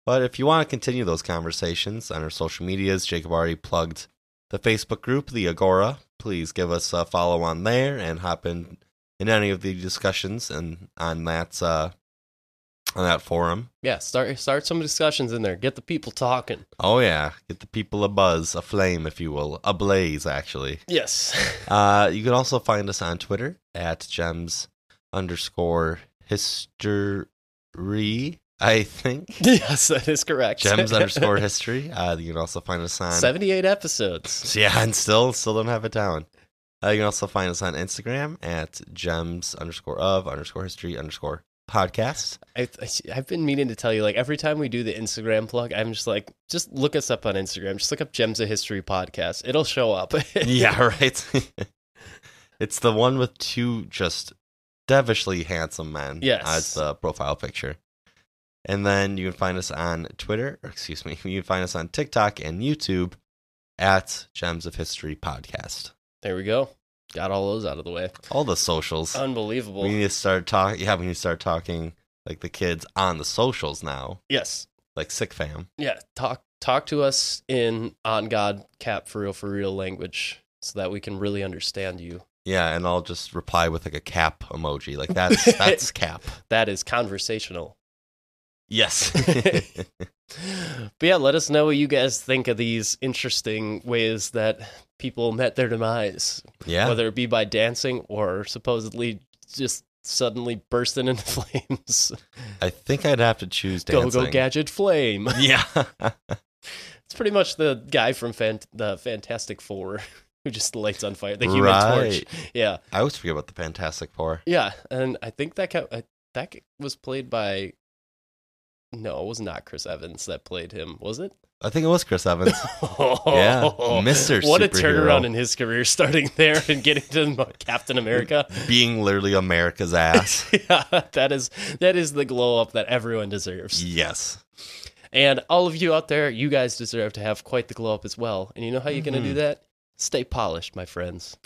But if you want to continue those conversations on our social medias, Jacob already plugged the Facebook group, the Agora. Please give us a follow on there and hop in in any of the discussions and on that uh, on that forum. Yeah, start start some discussions in there. Get the people talking. Oh yeah, get the people a buzz, a flame, if you will, a blaze. Actually, Yes. (laughs) uh, you can also find us on Twitter at gems underscore history. I think (laughs) yes, that is correct. gems underscore (laughs) history. Uh, you can also find us on Seventy-eight episodes. Yeah, and still still don't have it down. Uh, you can also find us on Instagram at gems underscore of underscore history underscore podcast. I, I've been meaning to tell you, like every time we do the Instagram plug, I'm just like, just look us up on Instagram. Just look up Gems of History podcast. It'll show up. (laughs) yeah, right. (laughs) it's the one with two just devilishly handsome men. Yes. As the profile picture. And then you can find us on Twitter, or excuse me, (laughs) you can find us on TikTok and YouTube at Gems of History Podcast. There we go. Got all those out of the way. All the socials. Unbelievable. we need to start talking. Yeah, we need to start talking like the kids on the socials now, yes. like Sick Fam. Yeah. Talk talk to us in on God cap for real for real language so that we can really understand you. Yeah, and I'll just reply with like a cap emoji. Like that's that's (laughs) cap. That is conversational. Yes. (laughs) (laughs) But yeah, let us know what you guys think of these interesting ways that people met their demise, yeah. whether it be by dancing or supposedly just suddenly bursting into (laughs) flames. I think I'd have to choose Go dancing. go gadget flame. (laughs) (laughs) Yeah. It's pretty much the guy from Fant- the Fantastic Four who just lights on fire. The Human Right. Torch. Yeah, I always forget about the Fantastic Four. yeah, and I think that that was played by. No, it was not Chris Evans that played him, was it? I think it was Chris Evans. (laughs) Yeah, (laughs) Mr. What a turnaround in his career, (laughs) starting there and getting to Captain America. being literally America's ass. yeah, that is that is the glow up that everyone deserves. yes. And all of you out there, you guys deserve to have quite the glow up as well. And you know how you're going to do mm-hmm. that? Stay polished, my friends.